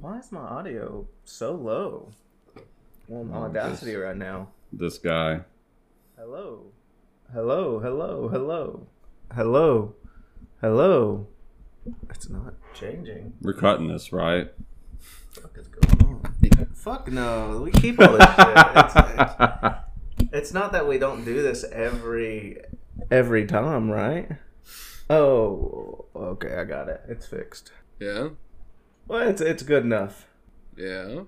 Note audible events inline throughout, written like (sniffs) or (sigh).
Why is my audio so low on Oh, Audacity this- right now? This guy. Hello. Hello, hello, hello. Hello. Hello. It's not changing. We're cutting this, right? What is going on? Fuck no. We keep all this shit. It's, it's, it's not that we don't do this every every time, right? Oh, okay, I got it. It's fixed. Yeah, Well, it's it's good enough. yeah.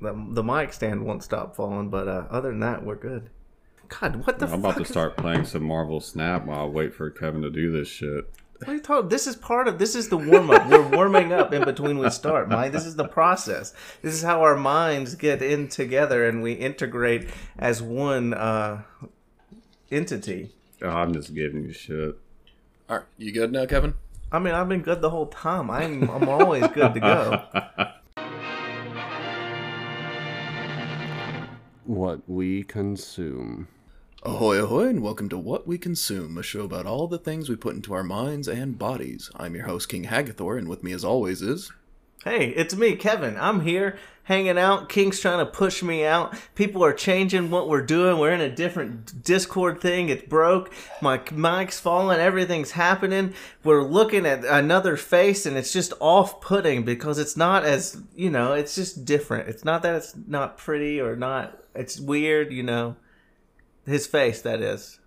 The, the mic stand won't stop falling, but uh, other than that, we're good. God, what the I'm about to is- start playing some Marvel Snap while I wait for Kevin to do this shit. What are you talking? This is part of this is the warm up. We're warming up in between we start, Mike. This is the process. This is how our minds get in together and we integrate as one uh, entity. Oh, I'm just giving you shit. All right, you good now, Kevin? I mean, I've been good the whole time. I'm I'm always good to go. (laughs) What we consume. Ahoy, ahoy, and welcome to What We Consume, a show about all the things we put into our minds and bodies. I'm your host, King Hagathor, and with me, as always, is. Hey, it's me, Kevin. I'm here hanging out. King's trying to push me out. People are changing what we're doing. We're in a different Discord thing. It's broke. My mic's falling. Everything's happening. We're looking at another face, and it's just off putting because it's not as, you know, it's just different. It's not that it's not pretty or not, it's weird, you know. His face, that is.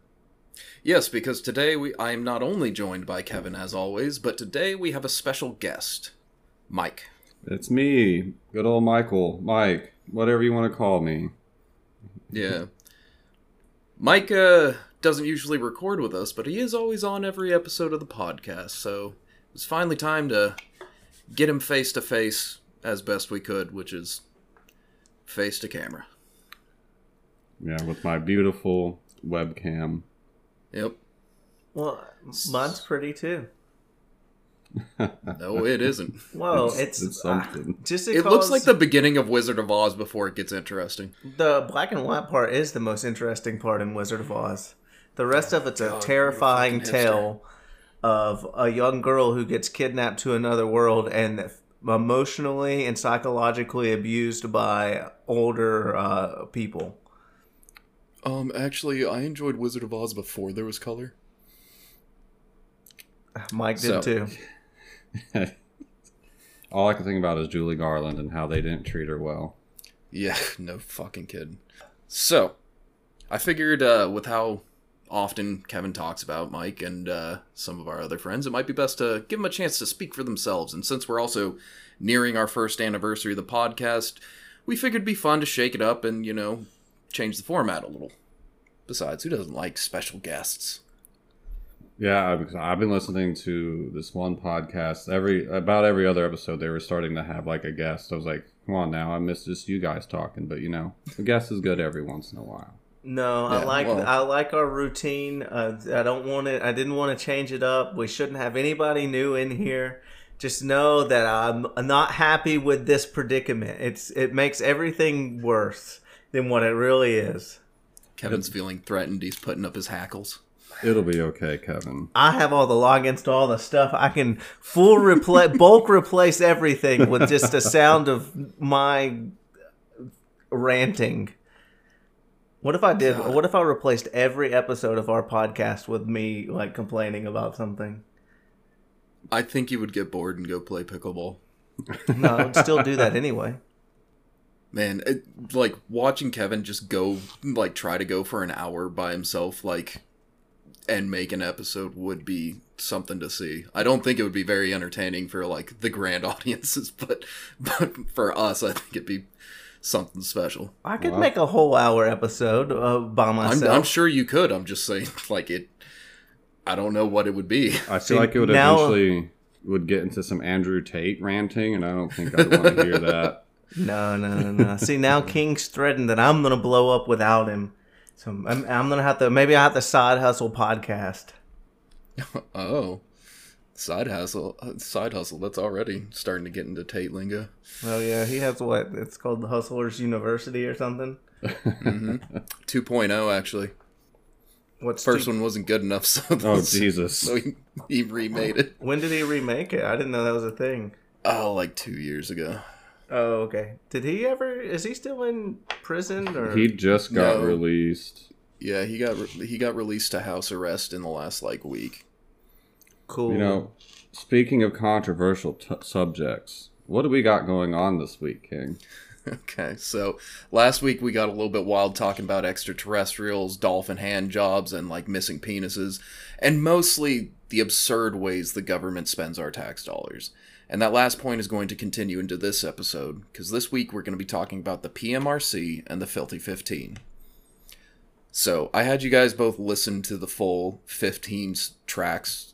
Yes, because today we I am not only joined by Kevin, as always, but today we have a special guest, Mike. It's me, good old Michael, Mike, whatever you want to call me. Yeah. Mike uh, doesn't usually record with us, but he is always on every episode of the podcast, so it's finally time to get him face to face as best we could, which is face to camera. Yeah, with my beautiful webcam. Yep. Well, mine's pretty too. (laughs) No, it isn't. Whoa, It's- it's, it's uh, just It looks like the beginning of Wizard of Oz before it gets interesting. The black and white part is the most interesting part in Wizard of Oz. The rest of it's a God, a terrifying fucking tale of a young girl who gets kidnapped to another world and emotionally and psychologically abused by older uh, people. Um, actually, I enjoyed Wizard of Oz before there was color. Mike did So- too. (laughs) All I can think about is Julie Garland and how they didn't treat her well. Yeah, (laughs) no fucking kidding. So, I figured uh, with how often Kevin talks about Mike and uh, some of our other friends, it might be best to give them a chance to speak for themselves. And since we're also nearing our first anniversary of the podcast, we figured it'd be fun to shake it up and, you know, change the format a little. Besides, who doesn't like special guests? Yeah, because I've been listening to this one podcast. Every about every other episode, they were starting to have like a guest. I was like, "Come on now, I miss just you guys talking." But you know, a guest is good every once in a while. No, I like well- I like our routine. Uh, I don't want it. I didn't want to change it up. We shouldn't have anybody new in here. Just know that I'm not happy with this predicament. It's it makes everything worse than what it really is. Kevin's feeling threatened. He's putting up his hackles. It'll be okay, Kevin. I have all the logins to all the stuff. I can full replace, (laughs) bulk replace everything with just the sound of my ranting. What if I did? What if I replaced every episode of our podcast with me like complaining about something? I think you would get bored and go play pickleball. No, I would still do that anyway. Man, it, like watching Kevin just go, like try to go for an hour by himself, like, and make an episode would be something to see. I don't think it would be very entertaining for like the grand (laughs) audiences, but but for us, I think it'd be something special. I could Well- make a whole hour episode uh, by I'm, myself. I'm sure you could. I'm just saying, (laughs) like it. I don't know what it would be. I feel See, like it would now- eventually would get into some Andrew Tate ranting, and I don't think I'd want to hear that. No, (laughs) no, no, no. See, now King's threatened that I'm gonna blow up without him. So I'm, I'm gonna have to. Maybe I have to side hustle podcast. (laughs) Oh, side hustle, uh, side hustle. That's already starting to get into Tate lingo. Oh yeah, he has what? It's called the Hustlers University or something. (laughs) 2.0 actually. What's First two- one wasn't good enough, (laughs) so Oh Jesus! so he, he remade it. When did he remake it? I didn't know that was a thing. Oh, like two years ago. Oh, okay. Did he ever? Is he still in prison or? He just got No. released. Yeah, he got re- he got released to house arrest in the last like week. cool. You know, speaking of controversial t- subjects, what do we got going on this week, King? (laughs) Okay, so last week we got a little bit wild talking about extraterrestrials, dolphin hand jobs, and like missing penises, and mostly the absurd ways the government spends our tax dollars. And that last point is going to continue into this episode, because this week we're going to be talking about the PMRC and the Filthy 15. So I had you guys both listen to the full 15 s- tracks.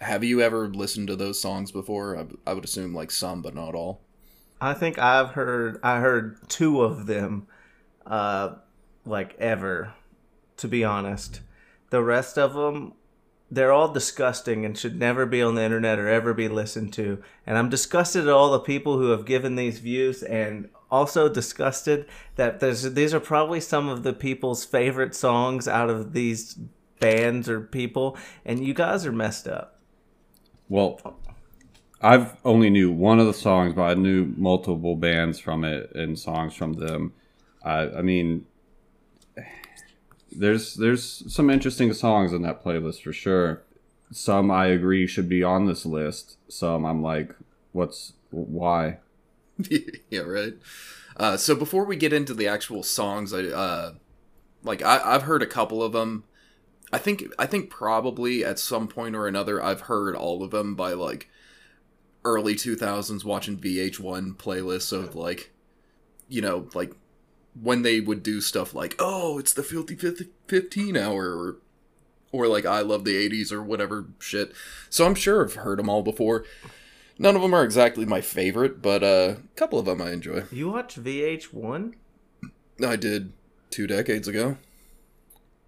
Have you ever listened to those songs before? I, I would assume like some, but not all. I think I've heard I heard two of them, uh, like ever. To be honest, the rest of them, they're all disgusting and should never be on the internet or ever be listened to. And I'm disgusted at all the people who have given these views, and also disgusted that these are probably some of the people's favorite songs out of these bands or people, and you guys are messed up. Well, I've only knew one of the songs, but I knew multiple bands from it and songs from them. I, I mean, there's there's some interesting songs in that playlist for sure. Some I agree should be on this list. Some I'm like, what's why? (laughs) yeah, right. Uh, so before we get into the actual songs, I uh, like I, I've heard a couple of them. I think I think probably at some point or another I've heard all of them by like early two thousands watching VH1 playlists of like you know like when they would do stuff like oh it's the filthy Fif- 15 hour or or like I love the 80s or whatever shit. So I'm sure I've heard them all before. None of them are exactly my favorite, but uh, a couple of them I enjoy. You watch VH1? I did two decades ago.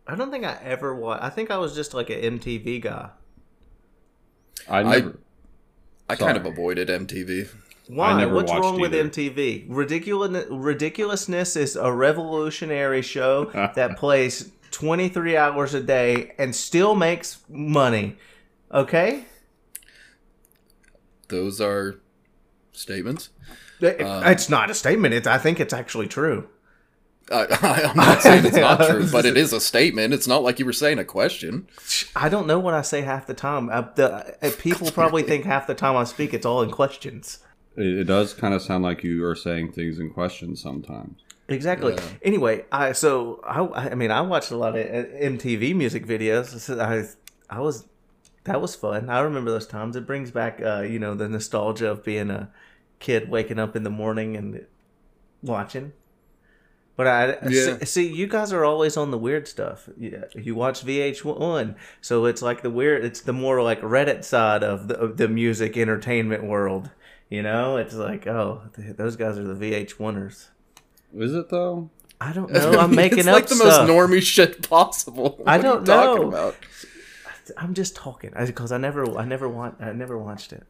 I don't think I ever watched. I think I was just like an MTV guy. I never. I kind of avoided MTV. Why? never What's watched wrong with. MTV? Ridiculous, ridiculousness is a revolutionary show (laughs) that plays 23 hours a day and still makes money. Okay? Those are statements. It- it's not a statement. It's, I think it's actually true. I, (laughs) I'm not saying it's not true, but it (laughs) is a statement. It's not like you were saying a question. I don't know what I say half the time. Uh, the, uh, people probably think half the time I speak it's all in questions. It, it does kind of sound like you are saying things in question sometimes. Exactly. Yeah. Anyway, I so I I mean I watched a lot of uh, MTV music videos. So I I was that was fun. I remember those times. It brings back uh, you know the nostalgia of being a kid waking up in the morning and watching. But I Yeah. see, see you guys are always on the weird stuff. You, you watch VH1, so it's like the weird. It's the more like Reddit side of the, of the music entertainment world. You know, it's like oh, th- those guys are the VH1ers. Is it though? I don't (laughs) know. I'm making it's up like the stuff. most normie shit possible. I What you don't know. about? I'm just talking because I never, I never want, I never watched it.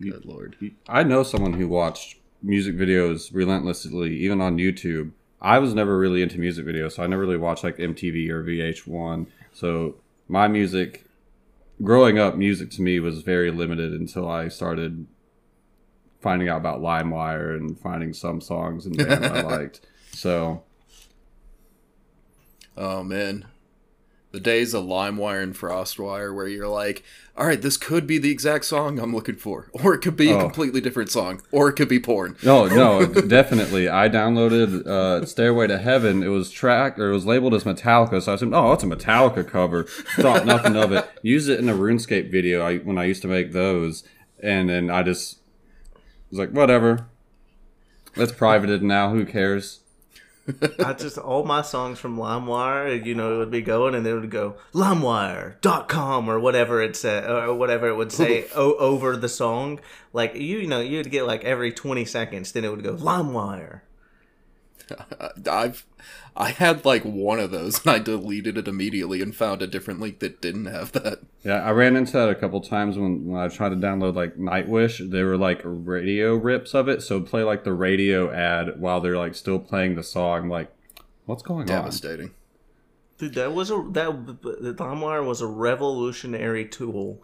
Good lord. I know someone who watched music videos relentlessly, even on YouTube. I was never really into music videos, so I never really watched like MTV or VH1. So my music, growing up, music to me was very limited until I started finding out about LimeWire and finding some songs and bands I (laughs) liked. So Oh man. The days of LimeWire and FrostWire where you're like, all right, this could be the exact song I'm looking for. (laughs) Or it could be a Oh. completely different song. Or it could be porn. No, no, (laughs) definitely. I downloaded uh, "Stairway to Heaven." It was tracked or it was labeled as Metallica, so I said, "Oh, it's a Metallica cover." Thought nothing of it. Used it in a RuneScape video I, when I used to make those, and then I just was like, "Whatever." That's privated now. Who cares? (laughs) I just all my songs from LimeWire, you know, it would be going, and then it would go LimeWire.com or whatever it said, or whatever it would say (laughs) o- over the song. Like you, you know, you'd get like every twenty seconds, then it would go LimeWire. (laughs) I've I had like one of those and I deleted it immediately and found a different link that didn't have that. Yeah, I ran into that a couple times when, when I tried to download like Nightwish. They were like radio rips of it, so play like the radio ad while they're like still playing the song. Like, what's going on? Devastating. Dude, that was a that the LimeWire was a revolutionary tool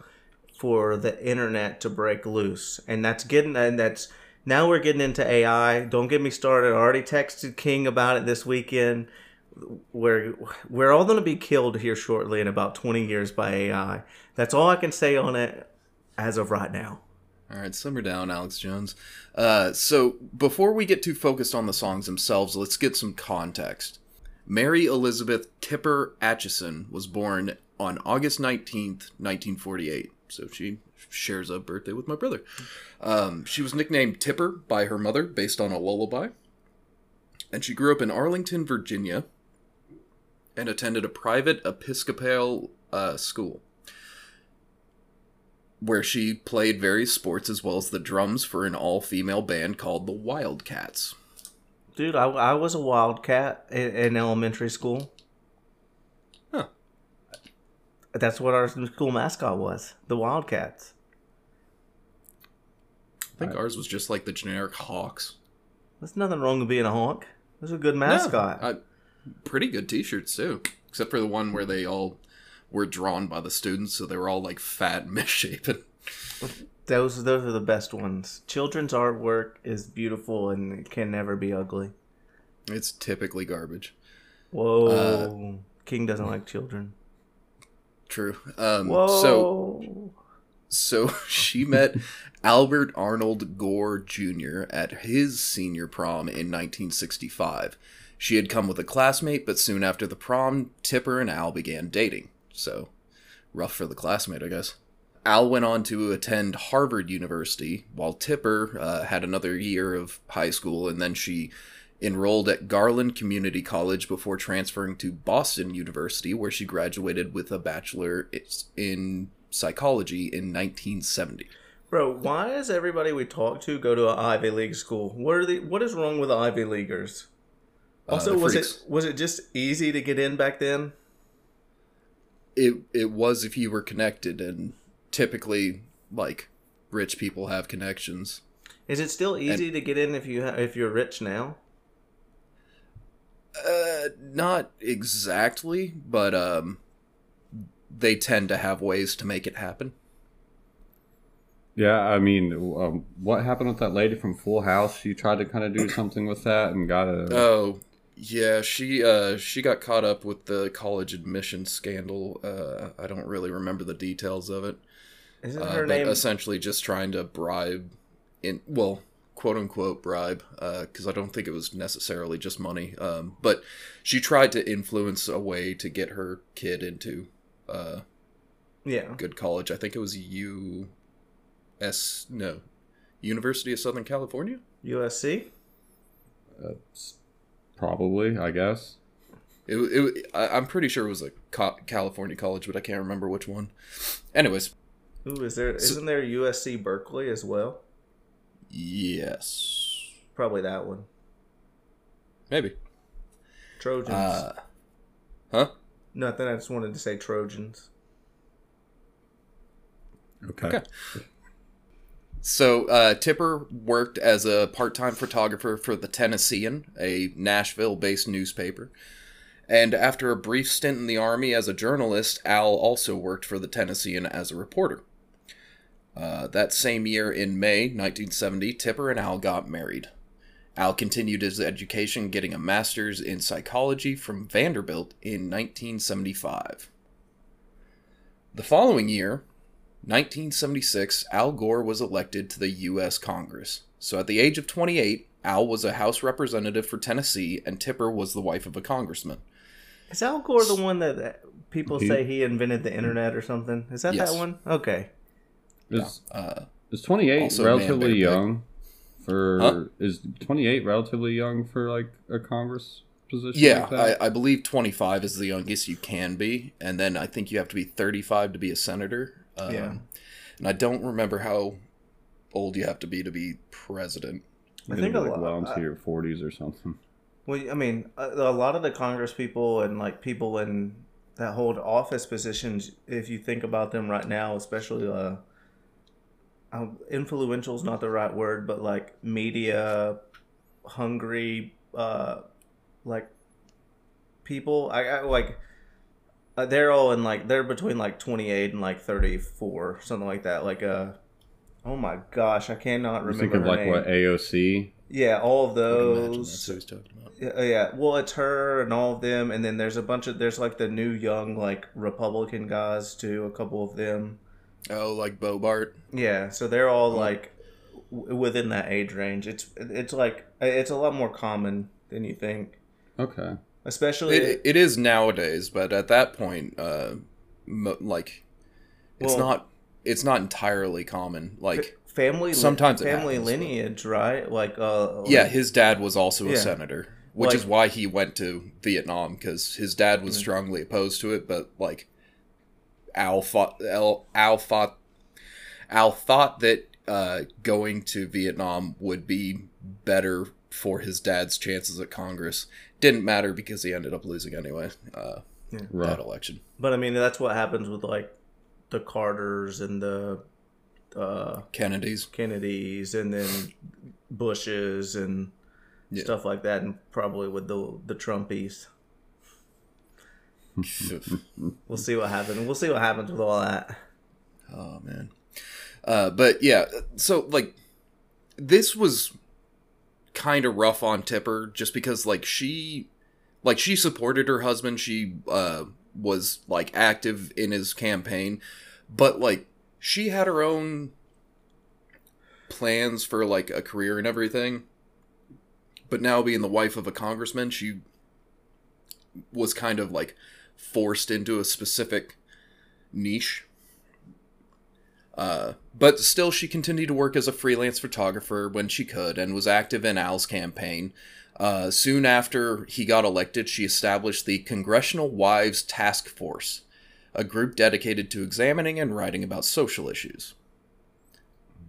for the internet to break loose, and that's getting and that's Now we're getting into AI. Don't get me started. I already texted King about it this weekend. We're we're all going to be killed here shortly in about 20 years by AI. That's all I can say on it as of right now. All right, simmer down, Alex Jones. Uh, so, before we get too focused on the songs themselves, let's get some context. Mary Elizabeth Tipper Aitcheson was born on August 19th, 1948. So, she shares a birthday with my brother. Um, she was nicknamed Tipper by her mother based on a lullaby. And she grew up in Arlington, Virginia, and attended a private Episcopal uh, school where she played various sports as well as the drums for an all female band called the Wildcats. Dude, I, I was a wildcat in, in elementary school. Huh. That's what our school mascot was. The Wildcats. I think ours was just like the generic Hawks. There's nothing wrong with being a hawk. There's a good mascot. I, pretty good t-shirts too, except for the one where they all were drawn by the students, so they were all like fat and (laughs) misshapen. Those those are the best ones. Children's artwork is beautiful and it can never be ugly. It's typically garbage. Whoa. Uh, King doesn't like children. True. Um, Whoa. So so (laughs) she met Albert Arnold Gore Jr. at his senior prom in 1965. She had come with a classmate, but soon after the prom, Tipper and Al began dating. So, rough for the classmate, I guess. Al went on to attend Harvard University, while Tipper uh, had another year of high school, and then she enrolled at Garland Community College before transferring to Boston University, where she graduated with a bachelor in psychology in 1970. Bro, why does everybody we talk to go to an Ivy League school? What are the what is wrong with Ivy Leaguers? Also, Uh, was freaks. it was it just easy to get in back then? It it was if you were connected, and typically, like, rich people have connections. Is it still easy to get in if you ha- if you're rich now? Uh, not exactly, but um, they tend to have ways to make it happen. Yeah, I mean, um, what happened with that lady from Full House? She tried to kind of do something with that and got a. Oh, yeah, she uh she got caught up with the college admission scandal. Uh, I don't really remember the details of it. Isn't Uh, her but name? essentially just trying to bribe, in well, quote unquote bribe, because I don't think it was necessarily just money. Um, but she tried to influence a way to get her kid into uh yeah. good college. I think it was U. S. No, University of Southern California. USC. Probably, I guess. It, it, I, I'm pretty sure it was a California college, but I can't remember which one. Anyways, Ooh, is there? So- not there USC Berkeley as well? Yes, Probably that one. maybe. Trojans. Uh, huh? Nothing. I just wanted to say Trojans. Okay. Okay. So uh, Tipper worked as a part-time photographer for the Tennessean, a Nashville-based newspaper. And after a brief stint in the army as a journalist, Al also worked for the Tennessean as a reporter. Uh, that same year, in May 1970, Tipper and Al got married. Al continued his education, getting a master's in psychology from Vanderbilt in 1975. The following year, 1976, Al Gore was elected to the U.S. Congress. So at the age of 28, Al was a House representative for Tennessee, and Tipper was the wife of a congressman. Is Al Gore the one that that people He- say he invented the internet or something? Is that Yes. that one? Okay. Is, Uh, is 28 relatively Bear Pig. young for. Huh? Is 28 relatively young for, like, a Congress position? yeah, like? I, I believe 25 is the youngest you can be, and then I think you have to be 35 to be a senator. Um, Yeah. And I don't remember how old you have to be to be president. I think gotta a like, lot- well into your 40s or something. Well, I mean, a, a lot of the Congress people and like people in that hold office positions, if you think about them right now, especially uh, um, influential is not the right word, but like media hungry, uh, like people, I, I like. Uh, they're all in like they're between like 28 and like 34 something like that like uh oh my gosh, I cannot You remember think of her like name. what AOC? Yeah, all of I can imagine those. that's who he's talking about. Yeah, yeah, well, it's her and all of them, and then there's a bunch of there's like the new young like Republican guys too, a couple of them. Oh, like Boebert. Yeah, so they're all like w- within that age range. It's it's like it's a lot more common than you think, Okay. especially It, it is nowadays, but at that point, uh, mo- like, it's Well- not. It's not entirely common. Like, family. sometimes it family happens, but- lineage, right? Like uh, yeah, his dad was also Yeah. a senator, which Like- is why he went to Vietnam because his dad was strongly opposed to it. But like, Al thought Al, Al thought Al thought that uh, going to Vietnam would be better for his dad's chances at Congress. Didn't matter because he ended up losing anyway. Uh, Right. that election. But I mean, that's what happens with like the Carters and the uh, Kennedy's. Kennedys, and then Bushes and Yeah. stuff like that, and probably with the the Trumpies. (laughs) We'll see what happens. We'll see what happens with all that. Oh man. Uh, but yeah, so like this was kind of rough on Tipper just because like she like she supported her husband, she uh was like active in his campaign, but like she had her own plans for like a career and everything. But now being the wife of a congressman, she was kind of like forced into a specific niche. Uh, but still, she continued to work as a freelance photographer when she could and was active in Al's campaign. Uh, soon after he got elected, she established the Congressional Wives Task Force, a group dedicated to examining and writing about social issues.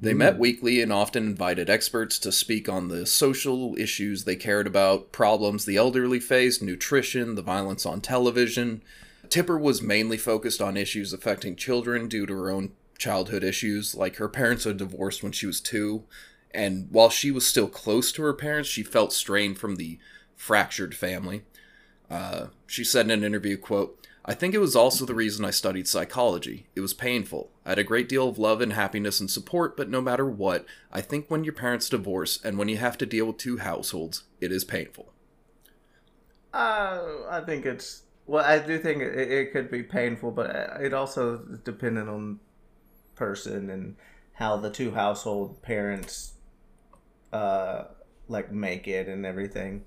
They met weekly and often invited experts to speak on the social issues they cared about, problems the elderly faced, nutrition, the violence on television. Tipper was mainly focused on issues affecting children due to her own childhood issues. Like her parents had divorced when she was two, and while she was still close to her parents, she felt strained from the fractured family. Uh, she said in an interview, quote, I think it was also the reason I studied psychology. It was painful. I had a great deal of love and happiness and support, but no matter what, I think when your parents divorce and when you have to deal with two households, it is painful. Uh, I think it's well. I do think it, it could be painful, but it also is dependent on person and how the two household parents uh like make it and everything.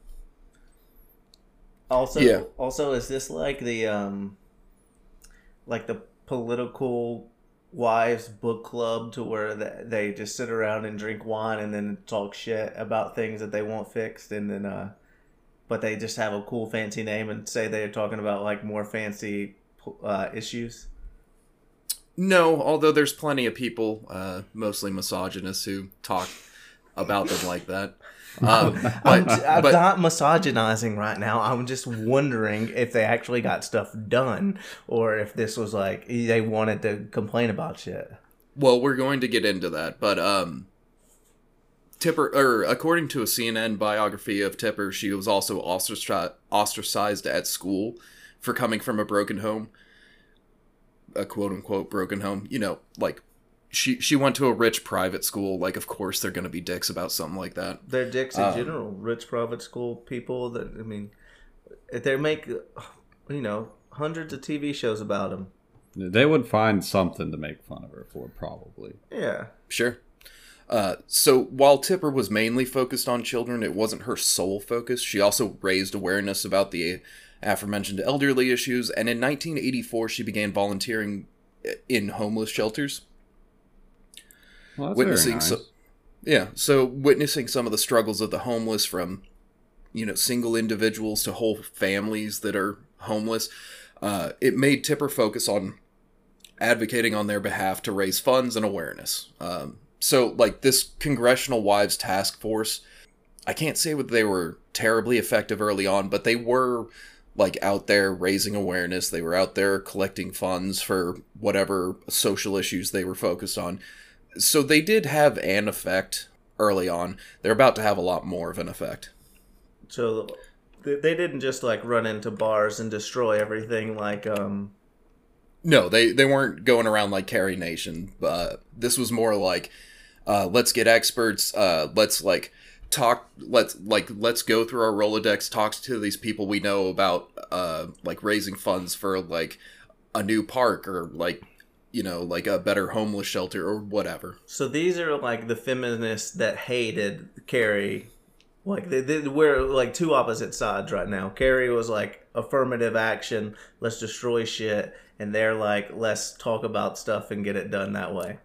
Also, Yeah. also is this like the um like the political wives book club to where th- they just sit around and drink wine and then talk shit about things that they want fixed and then uh but they just have a cool fancy name and say they're talking about like more fancy uh, issues. No, although there's plenty of people, uh, mostly misogynists, who talk about them like that. Um, I'm, I'm but not misogynizing right now. I'm just wondering if they actually got stuff done or if this was like they wanted to complain about shit. well, we're going to get into that. But um, Tipper, or according to a CNN biography of Tipper, she was also ostraci- ostracized at school for coming from a broken home, a quote unquote broken home. You know, like she she went to a rich private school. Like, of course, they're going to be dicks about something like that. They're dicks in Um, general. Rich private school people that I mean, they make you know hundreds of TV shows about them. They would find something to make fun of her for, probably. Yeah. Sure. Uh, so while Tipper was mainly focused on children, it wasn't her sole focus. She also raised awareness about the aforementioned elderly issues, and in 1984 she began volunteering in homeless shelters. Well, witnessing very so, yeah, so witnessing some of the struggles of the homeless from you know single individuals to whole families that are homeless. Uh, it made Tipper focus on advocating on their behalf to raise funds and awareness. Um, so, like this Congressional Wives Task Force, I can't say what they were terribly effective early on, but they were like out there raising awareness. They were out there collecting funds for whatever social issues they were focused on. So they did have an effect early on. They're about to have a lot more of an effect. So they they didn't just like run into bars and destroy everything like um No, they they weren't going around like Carrie Nation. But this was more like uh, let's get experts. Uh, let's like talk. Let's like let's go through our Rolodex. Talk to these people we know about. Uh, like raising funds for like a new park or like you know like a better homeless shelter or whatever. So these are like the feminists that hated Carrie. Like they, they, we're like two opposite sides right now. Carrie was like affirmative action, let's destroy shit, and they're like let's talk about stuff and get it done that way.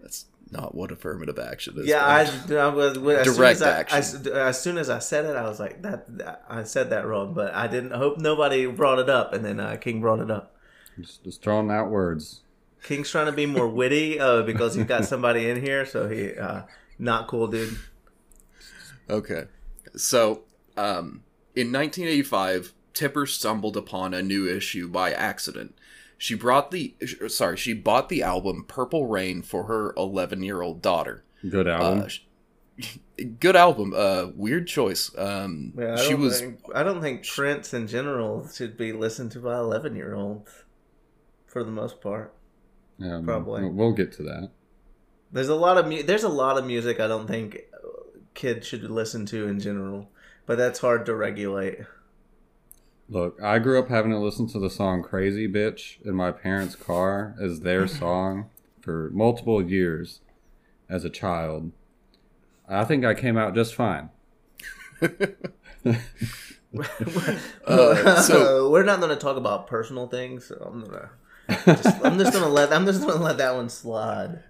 That's not what affirmative action is. Yeah, I. I was as soon Direct as I- action. As, as soon as I said it, I was like that, that- I said that wrong, but I didn't I hope nobody brought it up, and then uh, King brought it up. Just, just throwing out words. King's trying to be more witty uh, because he's got (laughs) somebody in here, so he uh, not cool, dude. Okay. So, um, in 1985, Tipper stumbled upon a new issue by accident. She brought the sorry, she bought the album Purple Rain for her 11-year-old daughter. Good album. Uh, sh- good album. Uh, weird choice. Um, Yeah, I she don't was Think, I don't think Prince in general should be listened to by eleven year olds, for the most part. Yeah, probably. We'll, we'll get to that. There's a lot of mu- there's a lot of music I don't think kids should listen to in general, but that's hard to regulate. Look, I grew up having to listen to the song Crazy Bitch in my parents' car as their (laughs) song for multiple years as a child. I think I came out just fine. (laughs) (laughs) Uh, so- we're not going to talk about personal things. So I'm gonna. Just, I'm just gonna let I'm just gonna let that one slide.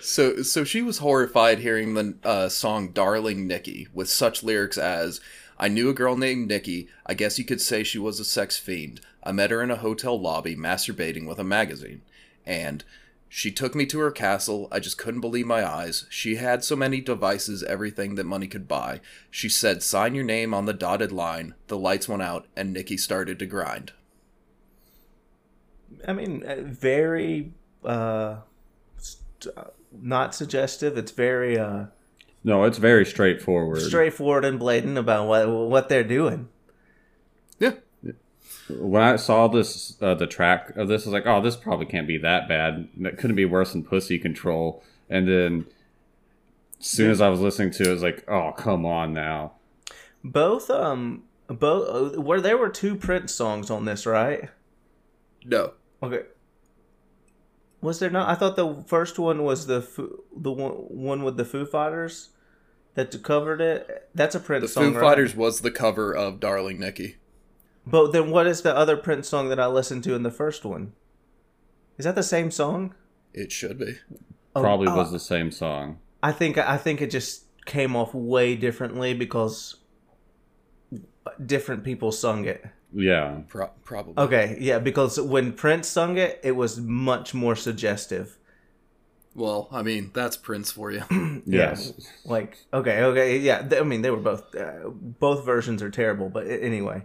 So, so she was horrified hearing the uh, song "Darling Nikki" with such lyrics as, "I knew a girl named Nikki. I guess you could say she was a sex fiend. I met her in a hotel lobby, masturbating with a magazine, and she took me to her castle. I just couldn't believe my eyes. She had so many devices, everything that money could buy. She said, "Sign your name on the dotted line." The lights went out, and Nikki started to grind. I mean, uh, very uh, st- uh, not suggestive. It's very uh, No, it's very straightforward. straightforward and blatant about what what they're doing. Yeah, when I saw this, uh, the track of this, I was like, "Oh, this probably can't be that bad. It couldn't be worse than Pussy Control." And then, as soon as I was listening to it, it was like, "Oh, come on now." Both um both uh, where there were two Prince songs on this, right? no, Okay. Was there not? I thought the first one was the Foo, the one, one with the Foo Fighters that covered it. That's a Prince the song. Foo right? Fighters was the cover of "Darling Nikki." But then, what is the other Prince song that I listened to in the first one? Is that the same song? It should be. Oh, Probably oh, was the same song. I think I think it just came off way differently because different people sung it. Yeah, Pro- probably. Okay, yeah, because when Prince sung it, it was much more suggestive. Well, I mean, that's Prince for you. (clears throat) yes. Like, okay, okay, yeah. I mean, they were both uh, both versions are terrible, but anyway,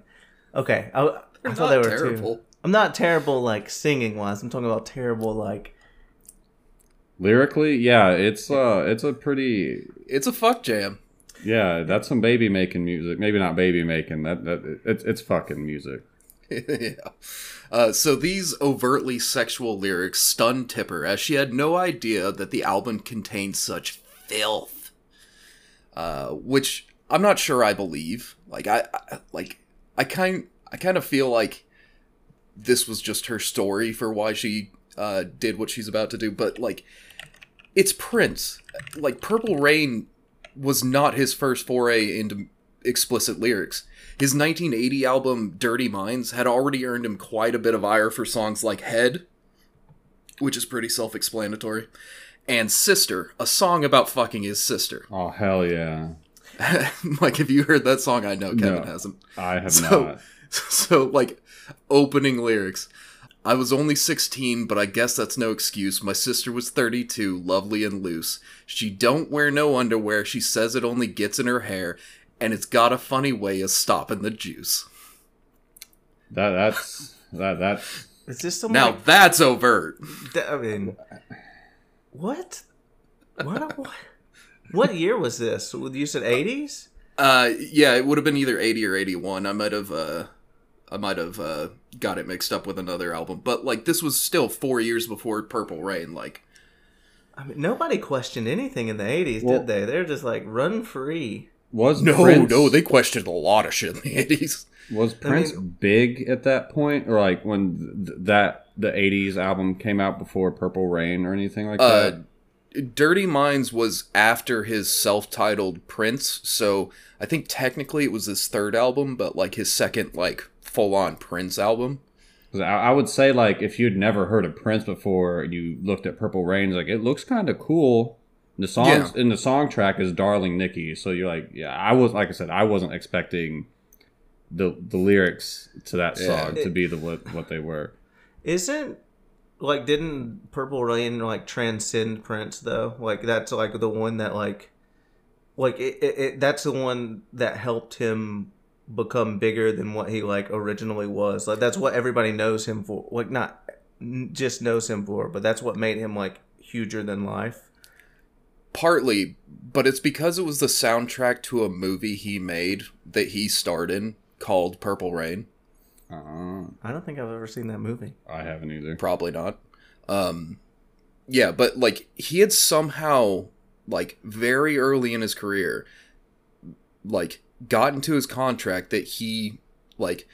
okay. I, I thought they were terrible. too. I'm not terrible like singing wise. I'm talking about terrible like. Lyrically, yeah, it's uh, it's a pretty It's a fuck jam. Yeah. That's some baby making music. Maybe not baby making. That that it's it's fucking music. (laughs) yeah. Uh, so these overtly sexual lyrics stunned Tipper as she had no idea that the album contained such filth. Uh, which I'm not sure I believe. Like I, I like I kind I kind of feel like this was just her story for why she uh, did what she's about to do. But like, it's Prince. Like Purple Rain was not his first foray into explicit lyrics. His 1980 album Dirty Minds had already earned him quite a bit of ire for songs like Head, which is pretty self explanatory, and Sister, a song about fucking his sister. Oh hell yeah! (laughs) like, if you heard that song, I know Kevin No. hasn't. I have So- not. (laughs) So, like, opening lyrics. I was only 16, but I guess that's no excuse. My sister was 32, lovely and loose. She don't wear no underwear. She says it only gets in her hair, and it's got a funny way of stopping the juice. That that's that that Is this some Now like, that's overt. th- I mean, what? What? what? What year was this? You said 80s. Uh, yeah, it would have been either 80 or 81. I might have, uh, I might have, uh, got it mixed up with another album. But, like, this was still four years before Purple Rain. Like, I mean, nobody questioned anything in the '80s, Well- did they? They're just like run free. Was No, Prince, no, they questioned a lot of shit in the eighties. was I Prince mean- big at that point, or like when th- that the '80s album came out before Purple Rain or anything like Uh, that? Dirty Minds was after his self-titled Prince, so I think technically it was his third album, but like his second like full-on Prince album. I, I would say like if you'd never heard of Prince before and you looked at Purple Rain, like it looks kind of cool. The songs in the song track is "Darling Nikki," so you're like, yeah, I was like I said, I wasn't expecting the the lyrics to that Yeah. song to be the what what they were. Isn't like didn't Purple Rain like transcend Prince though? Like that's like the one that like like it, it, it that's the one that helped him become bigger than what he like originally was. Like that's what everybody knows him for. Like not just knows him for, but that's what made him like huger than life. Partly, but it's because it was the soundtrack to a movie he made that he starred in called Purple Rain. Uh, I don't think I've ever seen that movie. I haven't either. Probably not. Um yeah, but like he had somehow like very early in his career like got into his contract that he like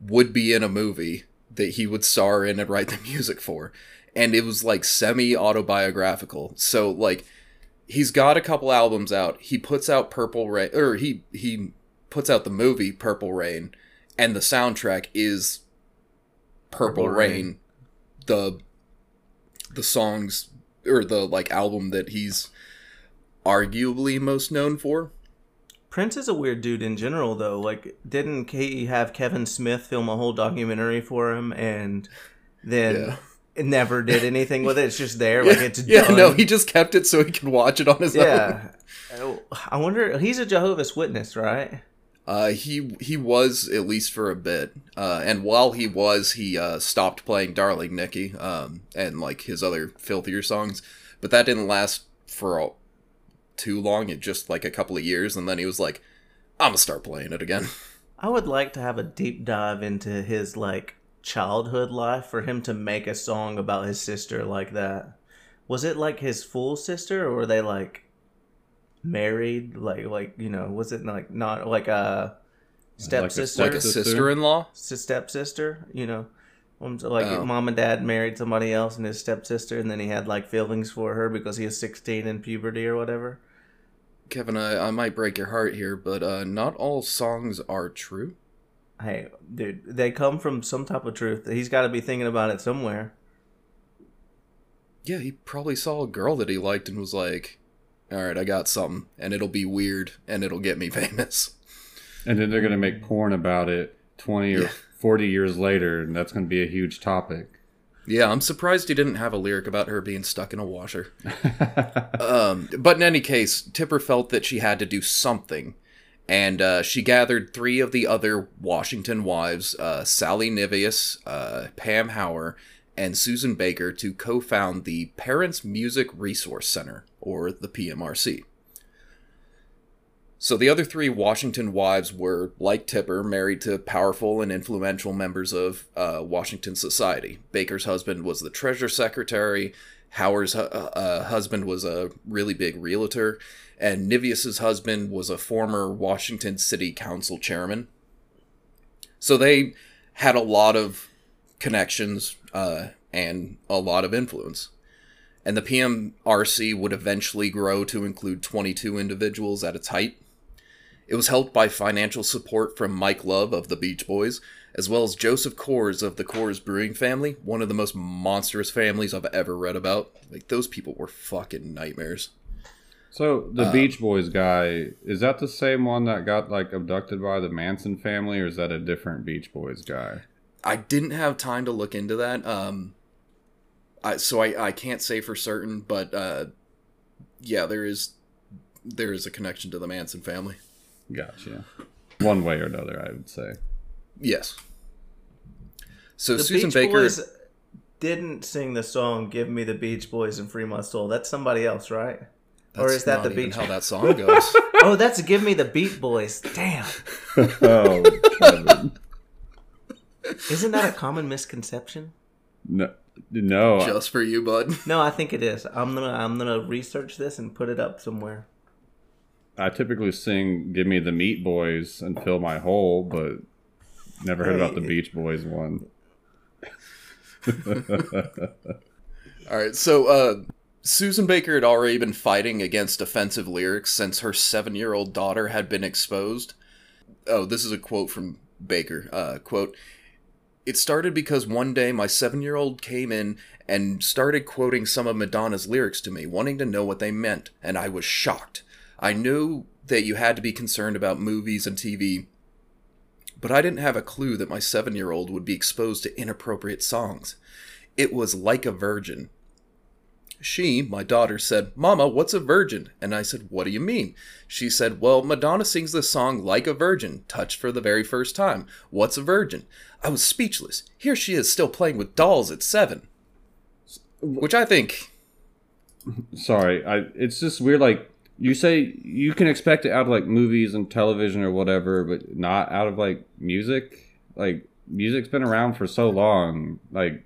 would be in a movie that he would star in and write the (laughs) music for. And it was like semi autobiographical. So like he's got a couple albums out. He puts out Purple Rain or he he puts out the movie Purple Rain and the soundtrack is Purple, Purple Rain. Rain. the the songs or the like album that he's arguably most known for. Prince is a weird dude in general, though. Like, didn't he have Kevin Smith film a whole documentary for him, and then Yeah. it never did anything with it? It's just there, like it's (laughs) yeah, done. no, he just kept it so he could watch it on his own. yeah. Oh, I wonder. He's a Jehovah's Witness, right? Uh, he he was at least for a bit, uh, and while he was, he uh, stopped playing "Darling Nikki" um, and like his other filthier songs, but that didn't last for a, too long. It just like a couple of years, and then he was like, "I'm gonna start playing it again." (laughs) I would like to have a deep dive into his like childhood life for him to make a song about his sister like that. Was it like his full sister, or were they like married? Like, like you know, was it like not like a stepsister? like a Sister? sister-in-law. stepsister, you know. Um, Like Oh. mom and dad married somebody else and his stepsister, and then he had like feelings for her because he was sixteen in puberty or whatever. Kevin, I, I might break your heart here, but uh, not all songs are true. Hey, dude, they come from some type of truth. He's got to be thinking about it somewhere. Yeah, he probably saw a girl that he liked and was like, "All right, I got something, and it'll be weird, and it'll get me (laughs) famous." And then they're gonna make porn about it twenty or forty years later, and that's gonna be a huge topic. Yeah, I'm surprised he didn't have a lyric about her being stuck in a washer. (laughs) um, but in any case, Tipper felt that she had to do something, and uh, she gathered three of the other Washington wives, uh, Sally Nevius, uh, Pam Howar, and Susan Baker, to co-found the Parents Music Resource Center, or the PMRC. So the other three Washington wives were, like Tipper, married to powerful and influential members of uh, Washington society. Baker's husband was the treasurer secretary. Howard's hu- uh, husband was a really big realtor, and Nevius's husband was a former Washington City Council chairman. So they had a lot of connections uh, and a lot of influence. And the PMRC would eventually grow to include 22 individuals at its height. It was helped by financial support from Mike Love of the Beach Boys, as well as Joseph Coors of the Coors Brewing family, one of the most monstrous families I've ever read about. Like, those people were fucking nightmares. So the Uh, Beach Boys guy is that the same one that got like abducted by the Manson family, or is that a different Beach Boys guy? I didn't have time to look into that, um, I, so I, I can't say for certain, but uh, yeah, there is there is a connection to the Manson family. Gotcha. One way or another, I would say. Yes. So The Susan Beach Baker. Boys didn't sing the song "Give Me the Beach Boys and Free My Soul." That's somebody else, right? or is that not the even Beach? How that song goes? (laughs) oh, that's "Give Me the Beat Boys." Damn, (laughs) oh, Kevin. isn't that a common misconception? no, No, Just for you, bud. No, I think it is. I'm gonna I'm gonna research this and put it up somewhere. I typically sing "Give Me the Meat Boys" and fill my hole, but never heard about the Beach Boys one. (laughs) All right, so uh, Susan Baker had already been fighting against offensive lyrics since her seven-year-old daughter had been exposed. Oh, this is a quote from Baker. Uh, quote: "It started because one day my seven-year-old came in and started quoting some of Madonna's lyrics to me, wanting to know what they meant, and I was shocked. I knew that you had to be concerned about movies and TV." But I didn't have a clue that my seven year old would be exposed to inappropriate songs. It was like a virgin. She, my daughter, said, Mama, what's a virgin? And I said, What do you mean? She said, Well, Madonna sings this song like a virgin, touched for the very first time. What's a virgin? I was speechless. Here she is still playing with dolls at seven. Which I think, (laughs) Sorry, I. It's just weird. Like you say, you can expect it out of like movies and television or whatever, but not out of like music. Like music's been around for so long. Like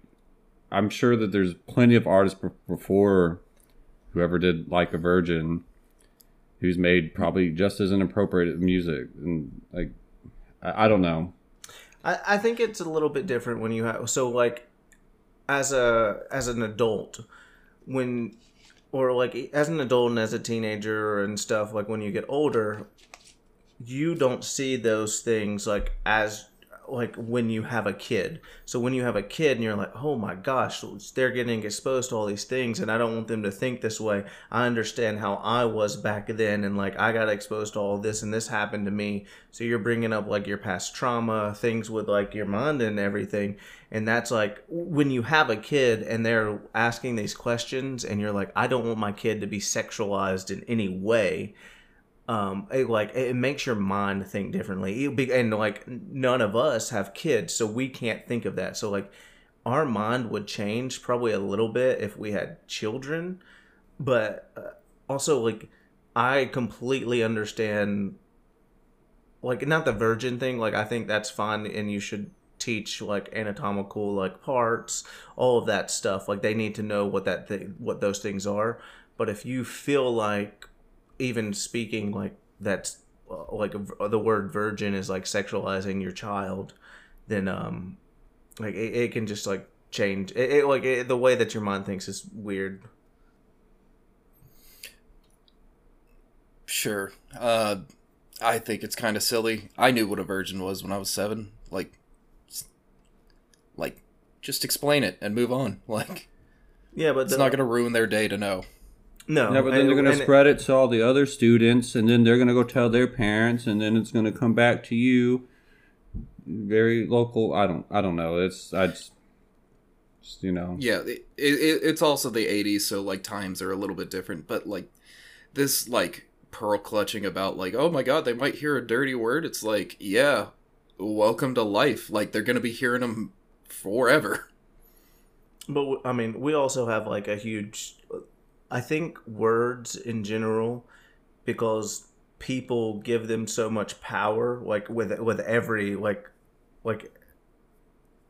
I'm sure that there's plenty of artists before whoever did like a virgin who's made probably just as inappropriate music and like I, I don't know I, I think it's a little bit different when you have so like as a as an adult when or like as an adult and as a teenager and stuff like when you get older you don't see those things like as like when you have a kid. So when you have a kid and you're like oh my gosh they're getting exposed to all these things and i don't want them to think this way. I understand how i was back then and like i got exposed to all this and this happened to me. So you're bringing up like your past trauma things with like your mind and everything. And that's like when you have a kid and they're asking these questions and you're like i don't want my kid to be sexualized in any way um it like it makes your mind think differently. Be- and like none of us have kids so we can't think of that. So like our mind would change probably a little bit if we had children. But uh, also like i completely understand like not the virgin thing like i think that's fine and you should teach like anatomical like parts all of that stuff. Like they need to know what that what those things are. But if you feel like even speaking like that's uh, like a, the word virgin is like sexualizing your child then um like it, it can just like change it, it like it, the way that your mind thinks is weird sure. Uh, I think it's kind of silly. I knew what a virgin was when I was seven. Like, like, just explain it and move on. (laughs) Like, yeah but it's the, not going to ruin their day to know. No yeah but then and- they're going to spread it to all the other students and then they're going to go tell their parents and then it's going to come back to you very local i don't i don't know it's i just, just you know Yeah, it, it, it's also the 80s, so like times are a little bit different. But like this, like pearl clutching about like, oh my god, they might hear a dirty word. It's like, yeah, welcome to life. Like they're gonna be hearing them forever. But I mean, we also have like a huge. I think words in general, because people give them so much power. Like with with every like, like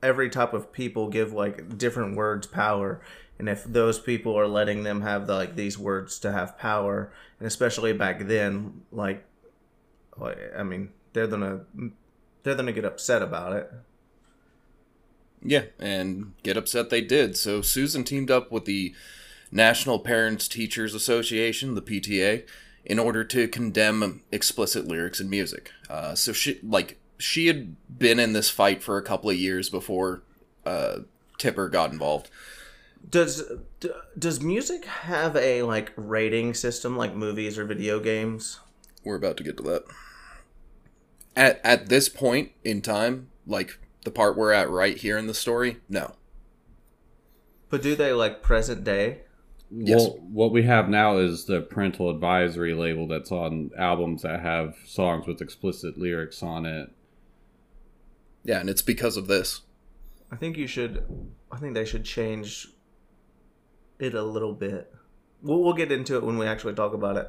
every type of people give like different words power, and if those people are letting them have the, like these words to have power, and especially back then, like, like I mean, they're gonna they're gonna get upset about it. Yeah, and get upset they did. So Susan teamed up with the National Parents Teachers Association, the PTA, in order to condemn explicit lyrics in music. Uh, so she like she had been in this fight for a couple of years before uh, Tipper got involved. Does d- does music have a like rating system like movies or video games? We're about to get to that. At at this point in time, like the part we're at right here in the story, no. But do they like present day? Yes. Well, what we have now is the parental advisory label that's on albums that have songs with explicit lyrics on it. Yeah, and it's because of this. I think you should. I think they should change it a little bit. We'll we'll get into it when we actually talk about it.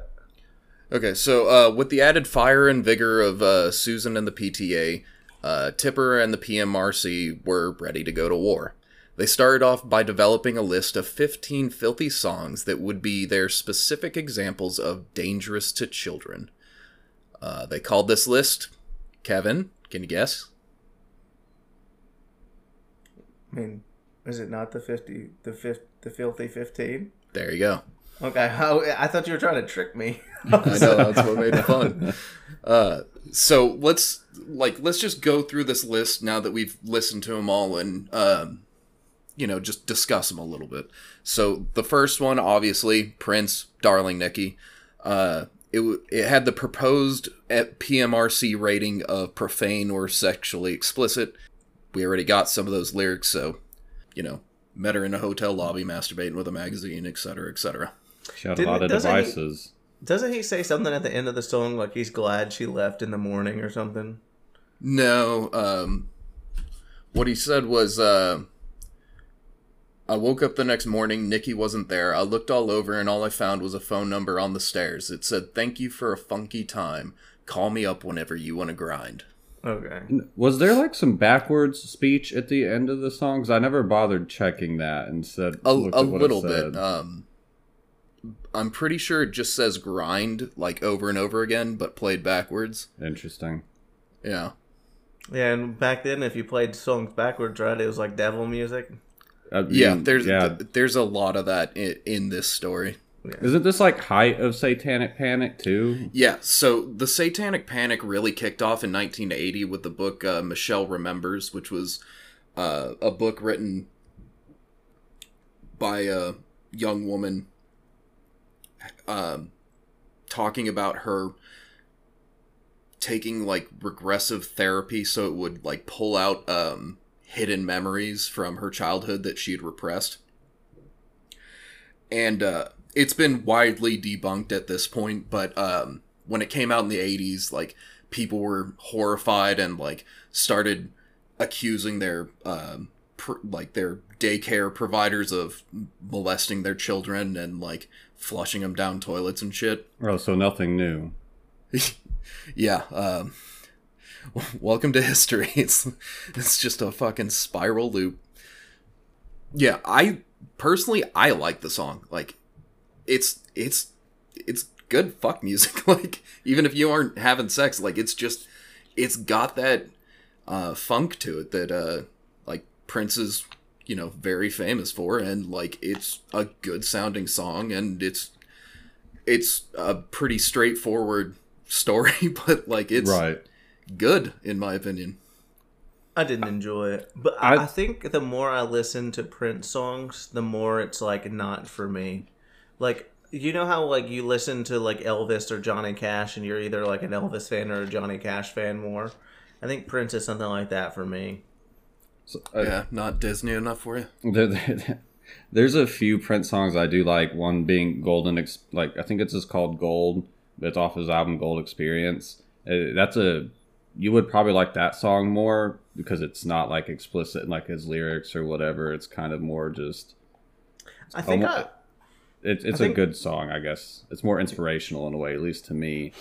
Okay, so uh, with the added fire and vigor of uh, Susan and the PTA, uh, Tipper and the PMRC were ready to go to war. They started off by developing a list of 15 filthy songs that would be their specific examples of dangerous to children. Uh, they called this list, Kevin, can you guess? I mean, is it not the fifty, the fifth, the filthy fifteen? There you go. Okay, (laughs) how, I thought you were trying to trick me. (laughs) I know that's what made it fun. Uh, so let's like let's just go through this list now that we've listened to them all and um, you know just discuss them a little bit. So the first one, obviously, Prince, "Darling Nikki." Uh, it w- it had the proposed PMRC rating of profane or sexually explicit. We already got some of those lyrics, so you know, met her in a hotel lobby masturbating with a magazine, etc., etc. She had Didn't- a lot of doesn't he- devices. Doesn't he say something at the end of the song like he's glad she left in the morning or something? No, um, what he said was, uh, I woke up the next morning, Nikki wasn't there. I looked all over and all I found was a phone number on the stairs. It said, Thank you for a funky time. Call me up whenever you want to grind. Okay. Was there like some backwards speech at the end of the song? 'Cause I never bothered checking that and said A, a at what it little bit. Um, I'm pretty sure it just says grind, like over and over again, but played backwards. Interesting. Yeah. Yeah, and back then, if you played songs backwards, right, it was like devil music. I Yeah, there's yeah. th- there's a lot of that in, in this story. Isn't this like height of Satanic Panic too? Yeah, so the Satanic Panic really kicked off in 1980 with the book uh, Michelle Remembers, which was uh, a book written by a young woman um, talking about her taking like regressive therapy so it would like pull out um, hidden memories from her childhood that she had repressed. And uh, it's been widely debunked at this point, but um, when it came out in the 80s, like people were horrified and like started accusing their um, pr- like their daycare providers of molesting their children and like flushing them down toilets and shit. Oh, so nothing new. (laughs) Yeah. Um, (laughs) welcome to history. (laughs) It's it's just a fucking spiral loop. Yeah, I personally I like the song. Like, it's it's it's good fuck music. (laughs) like, even if you aren't having sex, like it's just it's got that uh, funk to it that uh, like Prince is you know very famous for, and like it's a good sounding song, and it's it's a pretty straightforward story, but like it's right. Good in my opinion. I didn't enjoy it, but I, I- I think the more I listen to Prince songs, the more it's like not for me. Like you know how like you listen to like Elvis or Johnny Cash, and you're either like an Elvis fan or a Johnny Cash fan more. I think Prince is something like that for me. So, uh, yeah, not Disney enough for you. there, there- there's a few Prince songs I do like. One being Golden, like I think it's just called Gold. But it's off his album Gold Experience. Uh, that's a you would probably like that song more because it's not like explicit in like his lyrics or whatever. It's kind of more just I think I, it, it's I think- a good song, I guess. It's more inspirational in a way, at least to me.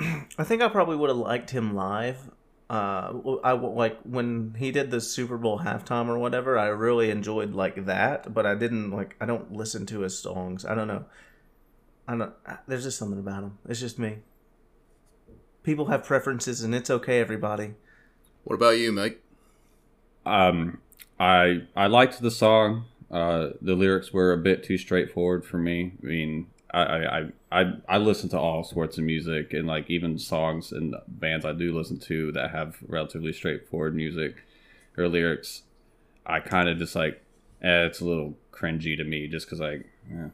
I think I probably would have liked him live. Uh, I like when he did the Super Bowl halftime or whatever. I really enjoyed like that, but I didn't like. I don't listen to his songs. I don't know. I don't. There's just something about him. It's just me. People have preferences, and it's okay. Everybody. What about you, Mike? Um, I I liked the song. Uh, the lyrics were a bit too straightforward for me. I mean, I I, I, I I listen to all sorts of music and like even songs and bands I do listen to that have relatively straightforward music or lyrics. I kind of just like, eh, it's a little cringy to me just because I, eh.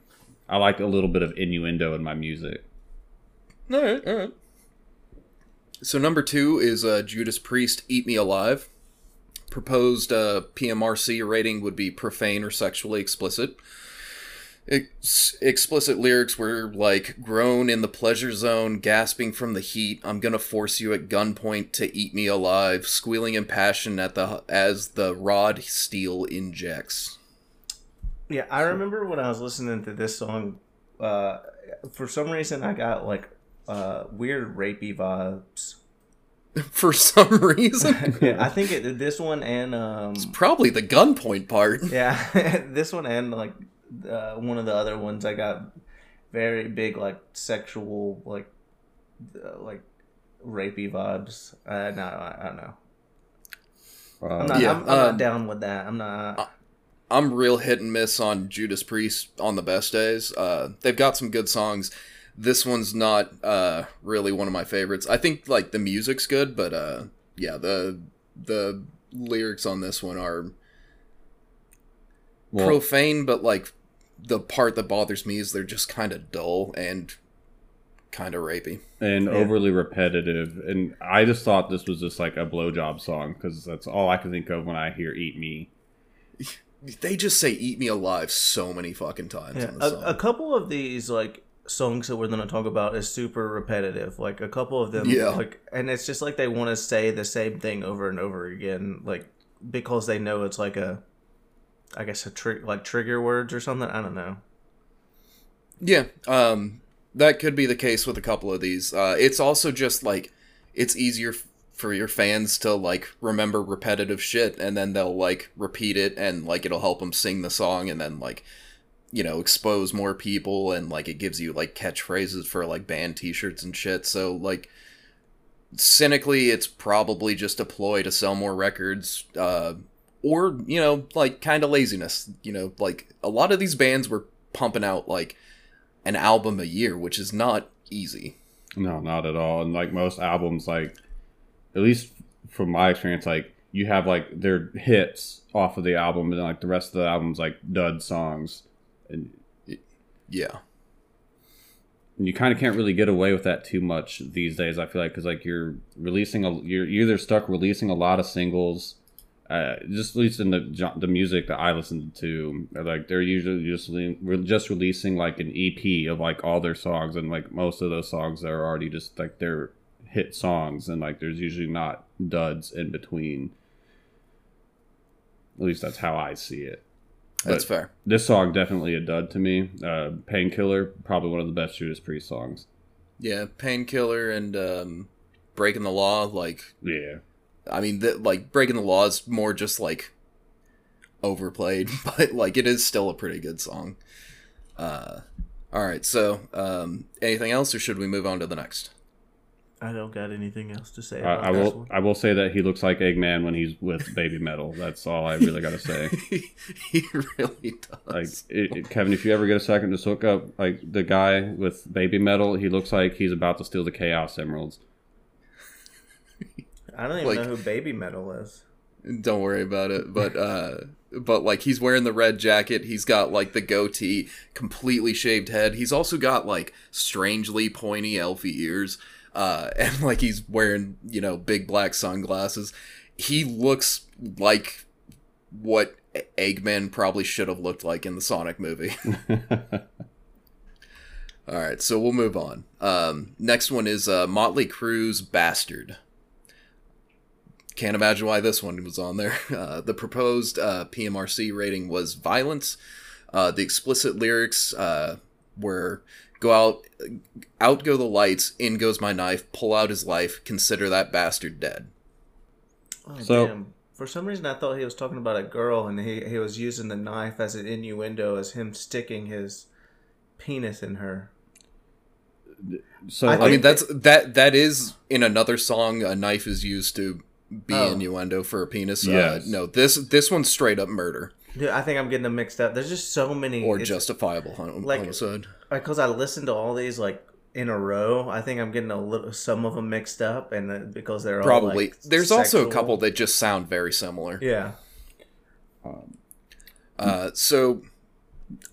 I like a little bit of innuendo in my music. All right, all right. So number two is uh, Judas Priest, "Eat Me Alive." Proposed uh, PMRC rating would be profane or sexually explicit. Ex- explicit lyrics were like groan in the pleasure zone, gasping from the heat. I'm gonna force you at gunpoint to eat me alive, squealing in passion at the as the rod steel injects. Yeah, I remember when I was listening to this song. Uh, for some reason, I got like uh, weird rapey vibes. (laughs) for some reason. (laughs) I think it, this one and um, Probably the gunpoint part. (laughs) yeah, this one and like uh, one of the other ones, I got very big like sexual like uh, like rapey vibes. Uh, no, I, I don't know. I'm Uh, not. Yeah, I'm, I'm not um, down with that. I'm not. I'm real hit and miss on Judas Priest on the best days. Uh, they've got some good songs. This one's not uh, really one of my favorites. I think like the music's good, but uh, yeah, the the lyrics on this one are well, profane, but like the part that bothers me is they're just kind of dull and kind of rapey. and Yeah. overly repetitive. And I just thought this was just like a blowjob song because that's all I can think of when I hear "Eat Me." They just say "Eat Me Alive" so many fucking times Yeah, in the song. a, a couple of these like songs that we're gonna talk about is super repetitive. Like a couple of them, Yeah. Like, and it's just like they want to say the same thing over and over again, like because they know it's like a, I guess a trick like trigger words or something. I don't know. Yeah, um, that could be the case with a couple of these. Uh, it's also just like it's easier f- for your fans to like remember repetitive shit, and then they'll like repeat it, and like it'll help them sing the song, and then like you know expose more people, and like it gives you like catchphrases for like band T-shirts and shit. So like cynically, it's probably just a ploy to sell more records. Uh, or you know like kind of laziness you know like a lot of these bands were pumping out like an album a year, which is not easy. No, not at all. And like most albums, like at least from my experience, like you have like their hits off of the album, and like the rest of the album's like dud songs, and, Yeah. and you kind of can't really get away with that too much these days. I feel like because like you're releasing a you're either stuck releasing a lot of singles. Uh, just at least in the the music that I listen to, like they're usually just just releasing like an EP of like all their songs, and like most of those songs are already just like their hit songs, and like there's usually not duds in between. At least that's how I see it. That's fair. This song definitely a dud to me. Uh, Painkiller, probably one of the best Judas Priest songs. Yeah, Painkiller and um, Breaking the Law, like Yeah, I mean, the, like Breaking the Law is more just like overplayed, (laughs) but like it is still a pretty good song. Uh, all right, so um, anything else, or should we move on to the next? I don't got anything else to say. I, About I this will. one. I will say that he looks like Eggman when he's with Baby Metal. That's all I really got to say. (laughs) he really does. Like it, it- Kevin, if you ever get a second, just look up like the guy with Baby Metal. He looks like he's about to steal the Chaos Emeralds. I don't even like- know who Baby Metal is. Don't worry about it. But uh but like he's wearing the red jacket, he's got like the goatee, completely shaved head. He's also got like strangely pointy elfy ears. Uh (laughs) and like he's wearing, you know, big black sunglasses. He looks like what Eggman probably should have looked like in the Sonic movie. (laughs) (laughs) All right, so we'll move on. Um, next one is uh, Motley Crue's "Bastard." Can't imagine why this one was on there. Uh, the proposed uh, PMRC rating was violence. Uh, the explicit lyrics uh, were "Go out, out go the lights, in goes my knife, pull out his life, consider that bastard dead." Oh, So- damn. For some reason, I thought he was talking about a girl, and he he was using the knife as an innuendo, as him sticking his penis in her. so I I mean, that's that that is in another song. A knife is used to be Oh. innuendo for a penis. Uh, no, this this one's straight up murder Dude, I think I'm getting them mixed up. There's just so many. or justifiable hom- like- homicide. Because I listened to all these like in a row. I think I'm getting a little some of them mixed up, and then because they're all, Probably. like, There's also a couple that just sound very similar. Yeah, Uh, so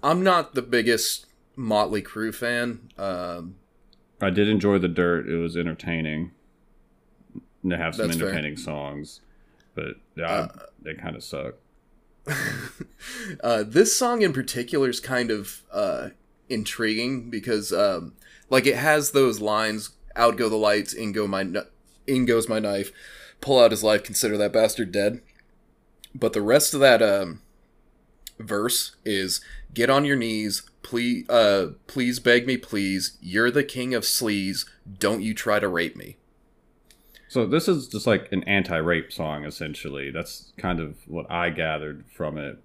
I'm not the biggest Motley Crue fan. Um, I did enjoy the dirt. It was entertaining. And They have some That's fair. entertaining songs, but yeah, they kind of suck. (laughs) uh, this song in particular is kind of uh, intriguing because, um, like, it has those lines: "Out go the lights, in go my, in goes my knife, pull out his life, consider that bastard dead." But the rest of that um, verse is: "Get on your knees, please, uh, please beg me, please. You're the king of sleaze. Don't you try to rape me." So this is just like an anti-rape song, essentially. That's kind of what I gathered from it.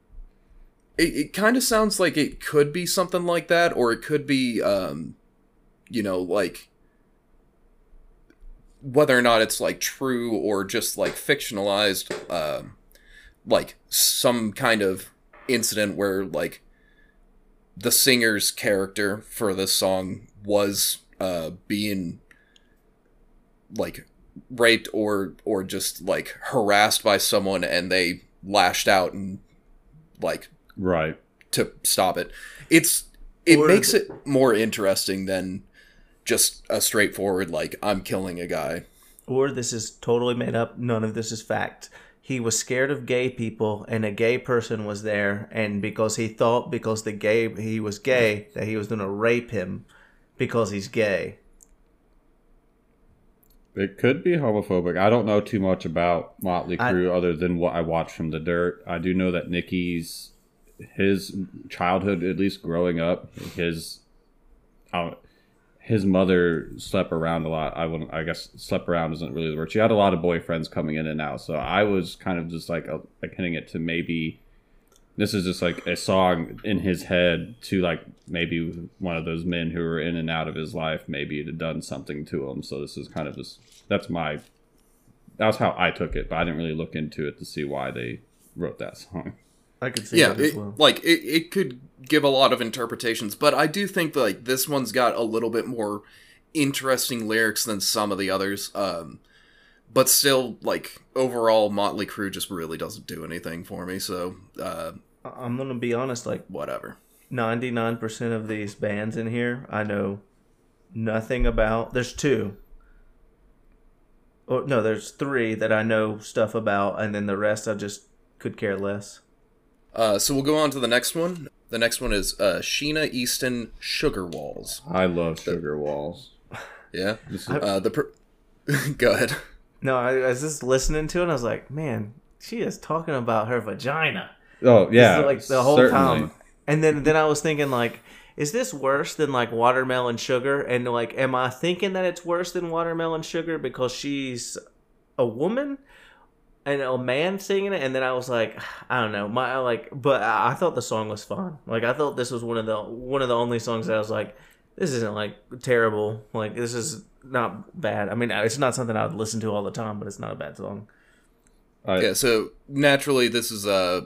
It, it kind of sounds like it could be something like that, or it could be, um, you know, like whether or not it's like true or just like fictionalized, um, like some kind of incident where like the singer's character for this song was uh, being like raped or or just like harassed by someone and they lashed out and like Right. to stop it. It's it Or makes the- it more interesting than just a straightforward like I'm killing a guy. Or this is totally made up. None of this is fact. He was scared of gay people, and a gay person was there, and because he thought because the gay he was gay that he was going to rape him because he's gay. It could be homophobic. I don't know too much about Motley I- other than what I watched from The Dirt. I do know that Nikki's his childhood, at least growing up, his uh, his mother slept around a lot. I wouldn't. I guess slept around isn't really the word. She had a lot of boyfriends coming in and out. So I was kind of just like uh, like hitting it to maybe this is just like a song in his head to like maybe one of those men who were in and out of his life maybe it had done something to him so this is kind of just that's my that's how i took it but i didn't really look into it to see why they wrote that song I could see yeah, that as it, well. like it, it could give a lot of interpretations, but I do think that, like this one's got a little bit more interesting lyrics than some of the others. Um, but still, like overall, Motley Crue just really doesn't do anything for me. So uh, I'm going to be honest. Like whatever. 99% of these bands in here, I know nothing about. There's two. Or no, there's three that I know stuff about, and then the rest I just could care less. Uh, so we'll go on to the next one. The next one is uh, Sheena Easton Sugar Walls. i love sugar walls Yeah. (laughs) is, Uh, the per- (laughs) go ahead. No, I, I was just listening to it, and I was like, man, she is talking about her vagina. oh yeah like the whole certainly. time. And then then I was thinking like, is this worse than like watermelon sugar? And like, am I thinking that it's worse than watermelon sugar because she's a woman and a man singing it? And then I was like, (sighs) I don't know, my like, but I I thought the song was fun. Like I thought this was one of the one of the only songs that I was like, this isn't like terrible. Like this is not bad. I mean, it's not something I would listen to all the time, but it's not a bad song. I- Yeah, so naturally, this is uh,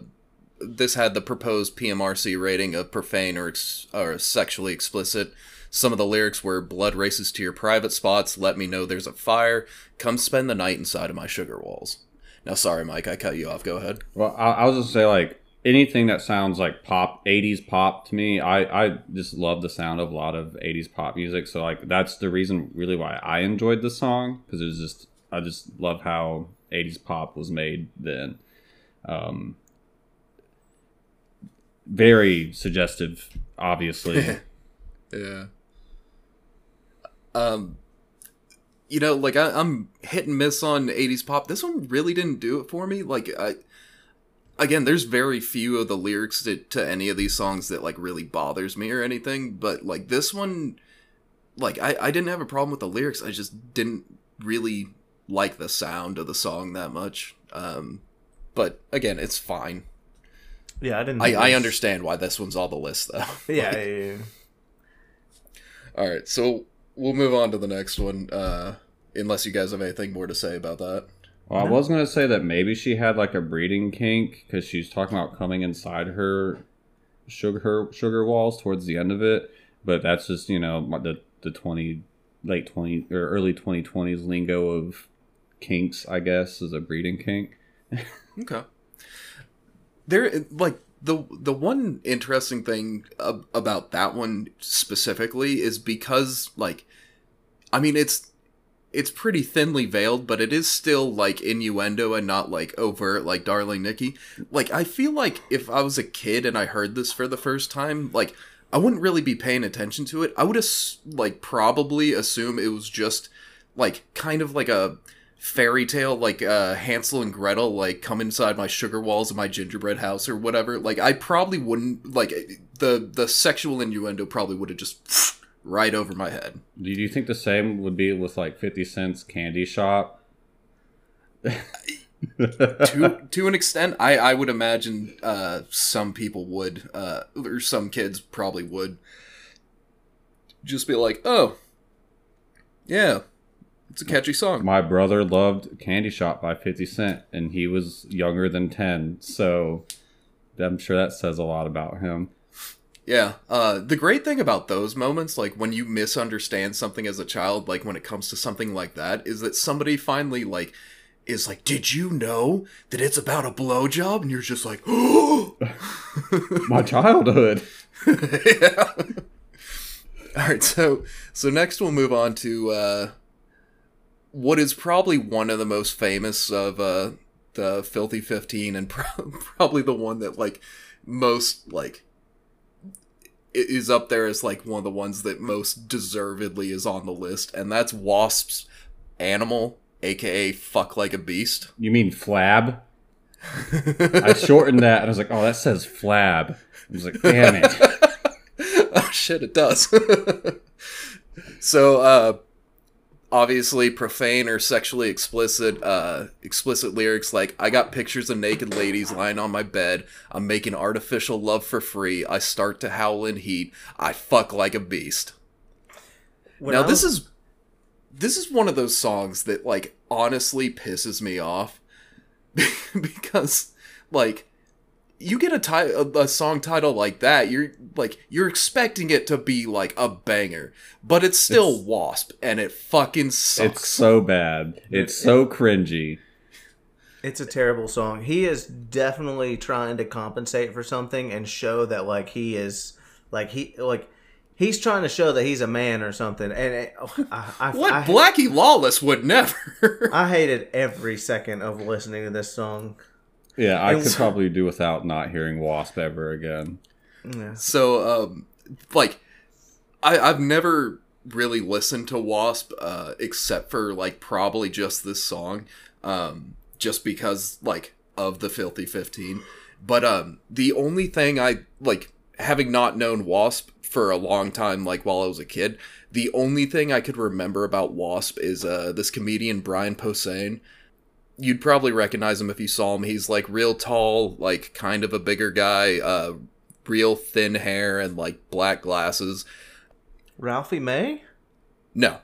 this had the proposed PMRC rating of profane or ex- or sexually explicit. Some of the lyrics were "Blood races to your private spots. Let me know there's a fire. Come spend the night inside of my sugar walls." Now, sorry, Mike, I cut you off. Go ahead. Well, I, I was just say like anything that sounds like pop, '80s pop to me. I I just love the sound of a lot of '80s pop music. So like that's the reason really why I enjoyed the song because it was just I just love how '80s pop was made then. Um, very suggestive, obviously. (laughs) Yeah. Um, you know, like I, I'm hit and miss on '80s pop. This one really didn't do it for me. Like I, again, there's very few of the lyrics to, to any of these songs that like really bothers me or anything. But like this one, like I, I didn't have a problem with the lyrics. I just didn't really like the sound of the song that much. Um, but again, it's fine. Yeah, I didn't. I, I understand why this one's on the list though. (laughs) Yeah, yeah, yeah. All right, so we'll move on to the next one. Uh, unless you guys have anything more to say about that. Well, I was gonna say that maybe she had like a breeding kink because she's talking about coming inside her sugar her sugar walls towards the end of it, but that's just you know the the twenty late twenty or early twenty twenties lingo of kinks, I guess, is a breeding kink. (laughs) Okay. There, like the the one interesting thing ab- about that one specifically is because like, I mean it's it's pretty thinly veiled, but it is still like innuendo and not like overt like Darling Nikki. Like I feel like if I was a kid and I heard this for the first time, like I wouldn't really be paying attention to it. I would ass- like probably assume it was just like kind of like a fairy tale like uh Hansel and Gretel like come inside my sugar walls of my gingerbread house or whatever like I probably wouldn't like the the sexual innuendo probably would have just (sniffs) right over my head Do you think the same would be with like Fifty Cent's Candy Shop? (laughs) to to an extent, I I would imagine uh, some people would, uh, or some kids probably would, just be like, "Oh, yeah, it's a catchy song." My brother loved Candy Shop by 50 Cent, and he was younger than 10, so I'm sure that says a lot about him. Yeah. Uh, the great thing about those moments, like when you misunderstand something as a child, like when it comes to something like that, is that somebody finally like is like, "Did you know that it's about a blowjob?" And you're just like, "Oh." (gasps) My childhood. (laughs) yeah. All right, so so next we'll move on to uh, what is probably one of the most famous of uh, the Filthy Fifteen, and (laughs) pro- probably the one that like most like is up there as like one of the ones that most deservedly is on the list, and that's Wasp's "Animal," aka "Fuck Like a Beast." You mean flab? (laughs) I shortened that, and I was like, oh, that says flab. I was like, damn it. (laughs) oh shit, it does. so, uh, obviously, profane or sexually explicit, uh, explicit lyrics like "I got pictures of naked ladies lying on my bed. I'm making artificial love for free. I start to howl in heat. I fuck like a beast." When now, this is this is one of those songs that like honestly pisses me off (laughs) because like you get a, ti- a, a song title like that you're like you're expecting it to be like a banger but it's still It's- wasp and it fucking sucks It's so bad. It's so cringy. It's a terrible song. He is definitely trying to compensate for something and show that like he is like he like he's trying to show that he's a man or something. And it, oh, I, I, (laughs) what I, blackie lawless would never (laughs) I hated every second of listening to this song. Yeah, I And could so- probably do without not hearing Wasp ever again. Yeah. So, um, like, I, I've never really listened to Wasp, uh, except for like probably just this song, um, just because like of the Filthy Fifteen. But um, the only thing I like, having not known Wasp for a long time, like while I was a kid, the only thing I could remember about Wasp is uh, this comedian Brian Posehn you'd probably recognize him if you saw him. He's like real tall, like kind of a bigger guy, uh, real thin hair and like black glasses. Ralphie May, No,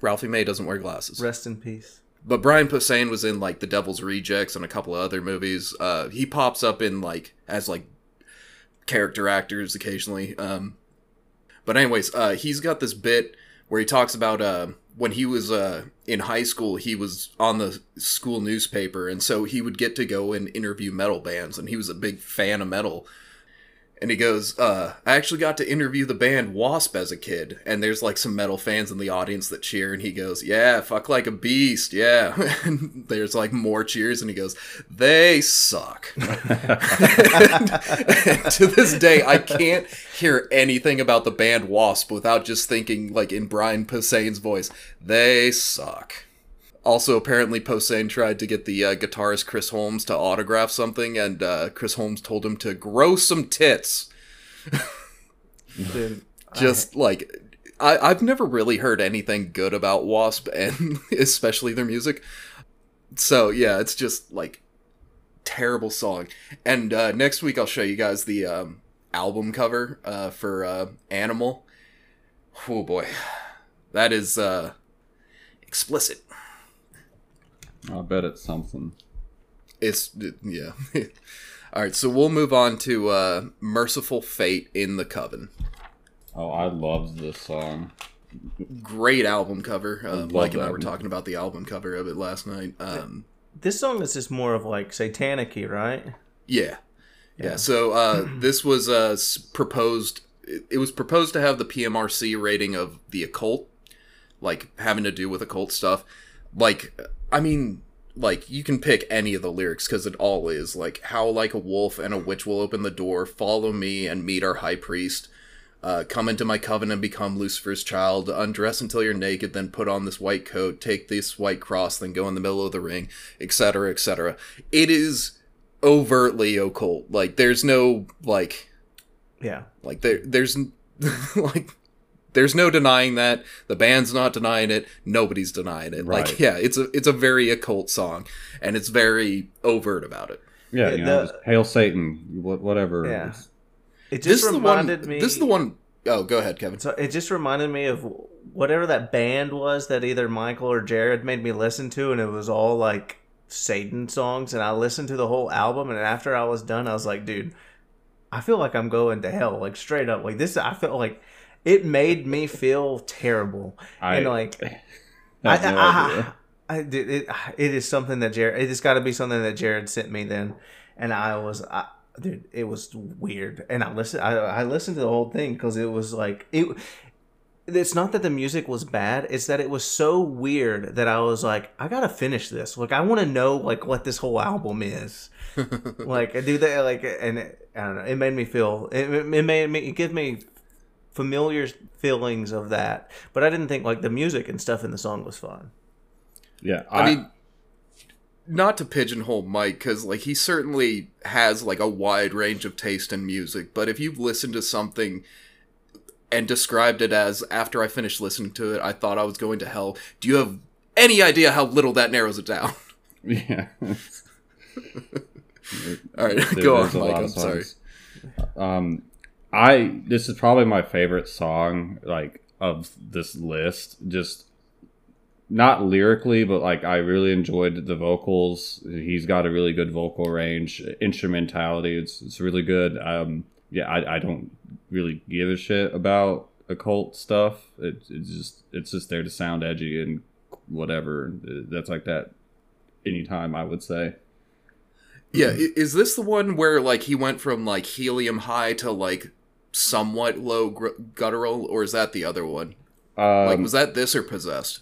Ralphie May doesn't wear glasses. rest in peace. But Brian Posehn was in like The Devil's Rejects and a couple of other movies. Uh, he pops up in like as like character actors occasionally. Um, but anyways, uh, he's got this bit where he talks about uh, when he was uh, in high school, he was on the school newspaper, and so he would get to go and interview metal bands, and he was a big fan of metal. And he goes, uh, I actually got to interview the band Wasp as a kid. And there's like some metal fans in the audience that cheer. And he goes, Yeah, fuck like a beast. Yeah. (laughs) and there's like more cheers. And he goes, They suck. and, (laughs) and to this day, I can't hear anything about the band Wasp without just thinking, like in Brian Posehn's voice, They suck. Also, apparently, Posehn tried to get the uh, guitarist Chris Holmes to autograph something, and uh, Chris Holmes told him to grow some tits. Dude, (laughs) Just like I, I've never really heard anything good about Wasp, (laughs) and especially their music. So yeah, it's just like terrible song. And uh, next week I'll show you guys the um, album cover uh, for uh, Animal. Oh boy, that is uh, explicit. I bet it's something. It's yeah. (laughs) All right, so we'll move on to uh, "Mercyful Fate" in the Coven. Oh, I love this song. Great album cover. Uh, Mike and I were one. talking about the album cover of it last night. Um, this song is just more of like satanic right? yeah, yeah. So uh, (clears throat) this was uh, proposed. It, it was proposed to have the PMRC rating of the occult, like having to do with occult stuff. Like, I mean, like you can pick any of the lyrics because it all is like how like a wolf and a witch will open the door follow me and meet our high priest uh, come into my coven and become lucifer's child undress until you're naked then put on this white coat take this white cross then go in the middle of the ring etc etc it is overtly occult like there's no like Yeah. like there there's (laughs) like there's no denying that. The band's not denying it. Nobody's denying it. Right. Like, yeah, it's a it's a very occult song, and it's very overt about it. Yeah, Yeah, you know, the- just hail Satan, whatever. Yeah. It's- It This just is the one. reminded me. This is the one oh go ahead, Kevin. So it just reminded me of whatever that band was that either Michael or Jared made me listen to, and it was all like Satan songs. And I listened to the whole album, and after I was done, I was like, dude, I feel like I'm going to hell, like straight up. Like this, I felt like it made me feel terrible, I and like (laughs) I no I. I, I, did- it, it is something that Jared. It has got to be something that Jared sent me then, and I was, I, dude, it was weird. And I listened, I, I listened to the whole thing because it was like it. It's not that the music was bad; it's that it was so weird that I was like, I gotta finish this. Like, I want to know like what this whole album is. (laughs) like, do they like? And it, I don't know. It made me feel. It, it made me. It gave me familiar feelings of that, but I didn't think like the music and stuff in the song was fun. Yeah, I mean, not to pigeonhole Mike, because like he certainly has like a wide range of taste in music. But if you've listened to something and described it as after I finished listening to it, I thought I was going to hell. Do you have any idea how little that narrows it down? (laughs) yeah. All right, There- go on, Mike. I'm of sorry. Um, I this is probably my favorite song, like of this list. Just not lyrically, but like I really enjoyed the vocals. He's got a really good vocal range, instrumentality. It's it's really good. Um, yeah, I, I don't really give a shit about occult stuff. It, it's just it's just there to sound edgy and whatever. That's like that anytime I would say. Yeah, is this the one where like he went from like helium high to like somewhat low gr- guttural, or is that the other one? Um, Like, was that this or possessed?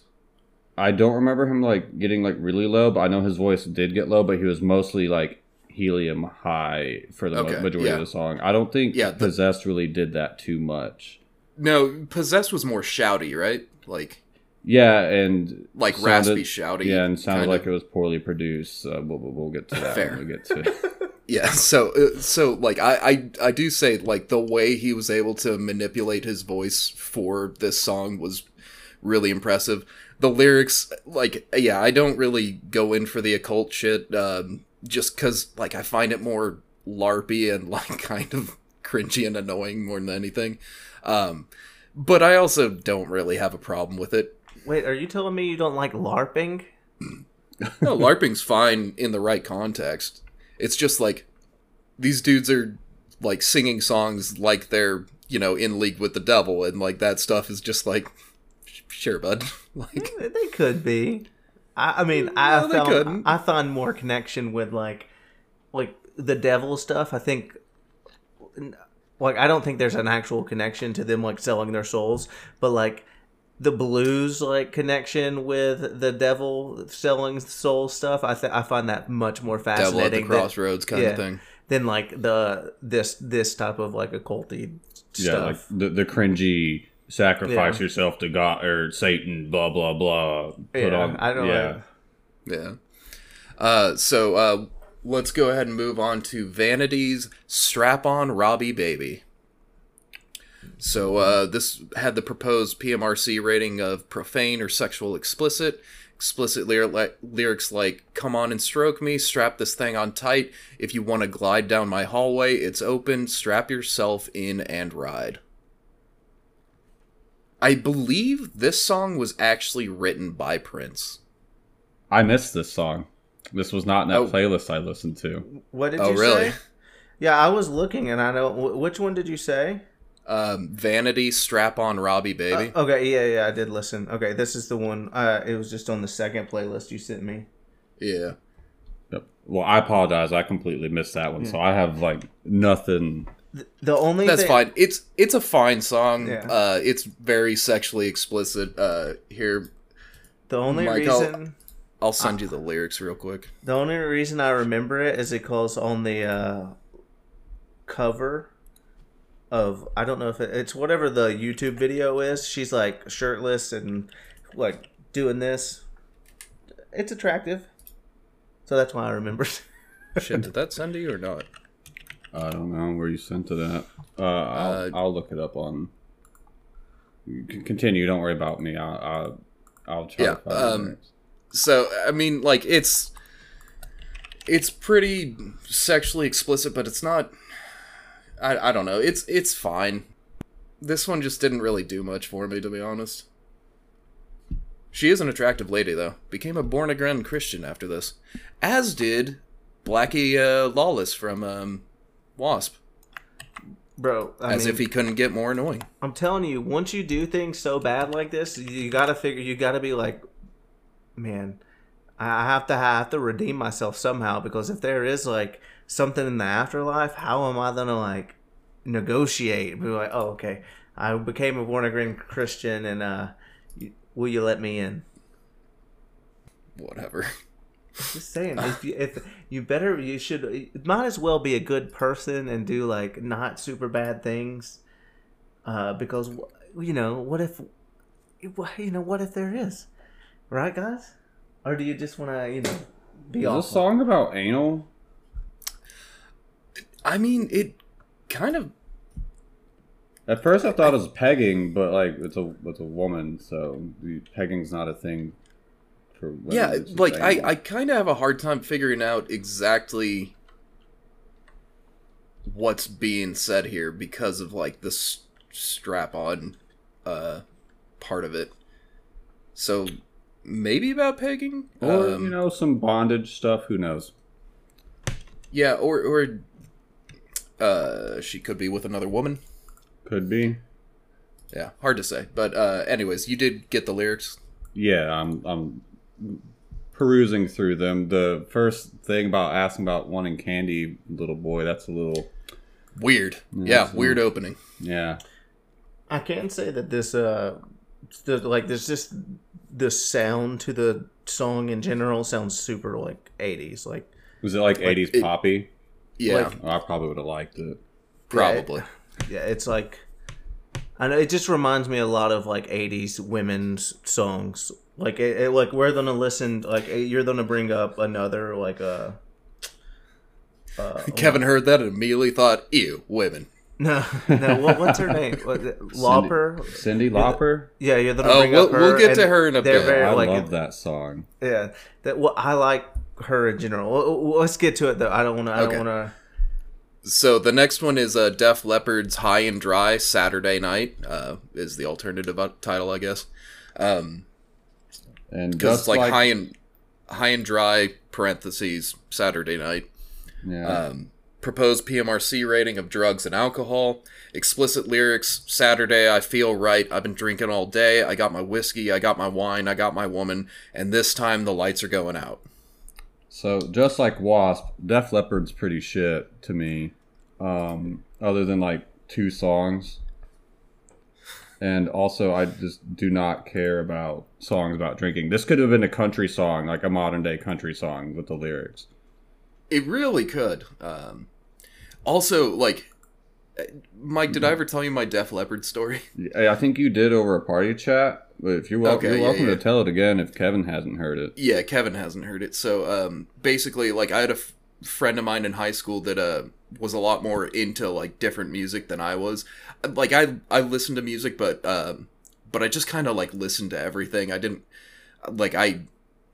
I don't remember him like getting like really low, but I know his voice did get low, but he was mostly like helium high for the Okay, majority yeah. of the song. I don't think Yeah, the- Possessed really did that too much. No, possessed was more shouty, right? Like, Yeah, and like sounded- raspy, shouty. Yeah, and sounded kinda. like it was poorly produced. Uh, we'll, we'll get to that Fair. when we get to. (laughs) Yeah, (laughs) so uh, so like I, I I do say like the way he was able to manipulate his voice for this song was really impressive. The lyrics, like yeah, I don't really go in for the occult shit, um, just because like I find it more larpy and (laughs) like kind of cringy and annoying more than anything. Um, but I also don't really have a problem with it. Wait, are you telling me you don't like LARPing? No, LARPing's fine in the right context. It's just like these dudes are like singing songs like they're, you know, in league with the devil and like that stuff is just like sure, bud. (laughs) like They could be. I, I mean, I No, they found. I found more connection with like, like the devil stuff. I think, like, I don't think there's an actual connection to them like selling their souls, but like the blues like connection with the devil selling soul stuff. I th- I find that much more fascinating. devil at the fascinating. than- crossroads kind yeah. of thing. than like the this this type of like occulty yeah, stuff. like the the cringy sacrifice Yeah. yourself to God or Satan, blah blah blah. Put yeah, on, I don't yeah. know. Yeah. Uh so uh let's go ahead and move on to Vanity's Strap On Robbie Baby. So uh, this had the proposed PMRC rating of profane or sexual explicit. Explicit lyr- lyrics like "Come on and stroke me, strap this thing on tight. If you want to glide down my hallway, it's open. Strap yourself in and ride." I believe this song was actually written by Prince. I missed this song. This was not in that Oh. playlist I listened to. What did Oh, you really? say? Yeah, I was looking, and I know wh- which one did you say? Um, Vanity, Strap On Robbie Baby. Uh, okay, yeah, yeah, I did listen. Okay, this is the one. Uh, it was just on the second playlist you sent me. yeah. Yep. Well, I apologize. I completely missed that one. So I have like nothing. The only That's thing, fine. It's it's a fine song. Yeah. Uh, it's very sexually explicit. Uh, here, The only Mike, I'll- reason, I'll send you the lyrics real quick. the only reason I remember it is it calls on the uh, cover of I don't know if it, it's whatever the YouTube video is. She's like shirtless and like doing this. It's attractive, so that's why I remember. (laughs) Shit, did that send to you or not? I don't know where you sent it at. Uh, I'll, Uh, I'll look it up on continue. Don't worry about me. I'll I'll, I'll try Yeah, to find um. So I mean, like it's it's pretty sexually explicit, but it's not. I I don't know. It's it's fine. This one just didn't really do much for me, to be honest. She is an attractive lady, though. Became a born again Christian after this, as did Blackie uh, Lawless from um, Wasp, Bro, I as mean, if he couldn't get more annoying. I'm telling you, once you do things so bad like this, you gotta figure, you gotta be like, man, I have to have to redeem myself somehow because if there is like something in the afterlife, how am I gonna like negotiate? Be like, oh, okay, I became a born again Christian, and uh, will you let me in? Whatever. Just saying, (laughs) if you, if you better, you should, it might as well be a good person and do like not super bad things, uh, because you know what if, you know what if there is, right, guys? Or do you just want to, you know, be Is awful? this song about anal? I mean, it kind of At first, I thought it was pegging, but like it's a it's a woman, so pegging's not a thing for women. yeah it's like i i kind of have a hard time figuring out exactly what's being said here because of like this strap on uh part of it so maybe about pegging or Um, you know some bondage stuff. Who knows? yeah or or uh she could be with another woman Could be. yeah hard to say but uh anyways you did get the lyrics Yeah, I'm I'm perusing through them. The first thing about asking about wanting candy, little boy. That's a little weird Yeah, yeah so- weird opening yeah. I can say that this, uh, the, like, there's just the sound to the song in general sounds super like 80s, like. Was it like, 80s it- poppy? Yeah Like- Oh, I probably would have liked it. probably (laughs) Yeah, it's like I know it just reminds me a lot of like '80s women's songs. Like it, it- like we're gonna listen. Like eh, you're gonna bring up another like uh, uh (laughs) kevin heard that and immediately thought ew women (laughs) no no what, what's her name what, Lauper Cyndi Lauper. yeah you're gonna Oh, bring we'll- up her. we'll get to her in a bit. Very, I like, love that song. Yeah, that well, I like her in general. Well, well, Let's get to it though. I don't want to. I Okay. don't want to. So the next one is uh, Def Leppard's "High and Dry" Saturday Night uh, is the alternative uh, title, I guess. Um, And because it's like, like, high and high and dry parentheses Saturday night. yeah. Um, proposed PMRC rating of drugs and alcohol. Explicit lyrics. Saturday, I feel right. I've been drinking all day. I got my whiskey. I got my wine. I got my woman. And this time the lights are going out. So just like Wasp, Def Leppard's pretty shit to me. Um, other than like two songs. And also, I just do not care about songs about drinking. This could have been a country song, like a modern day country song with the lyrics. It really could. Um, also, like, Mike, did I ever tell you my Def Leppard story? I think you did over a party chat, but if you're, wel- Okay, you're yeah, welcome yeah. to tell it again if Kevin hasn't heard it. Yeah, Kevin hasn't heard it. So um, basically, like I had a f- friend of mine in high school that uh, was a lot more into like different music than I was. Like I I listened to music, but um, but I just kind of like listened to everything. I didn't like I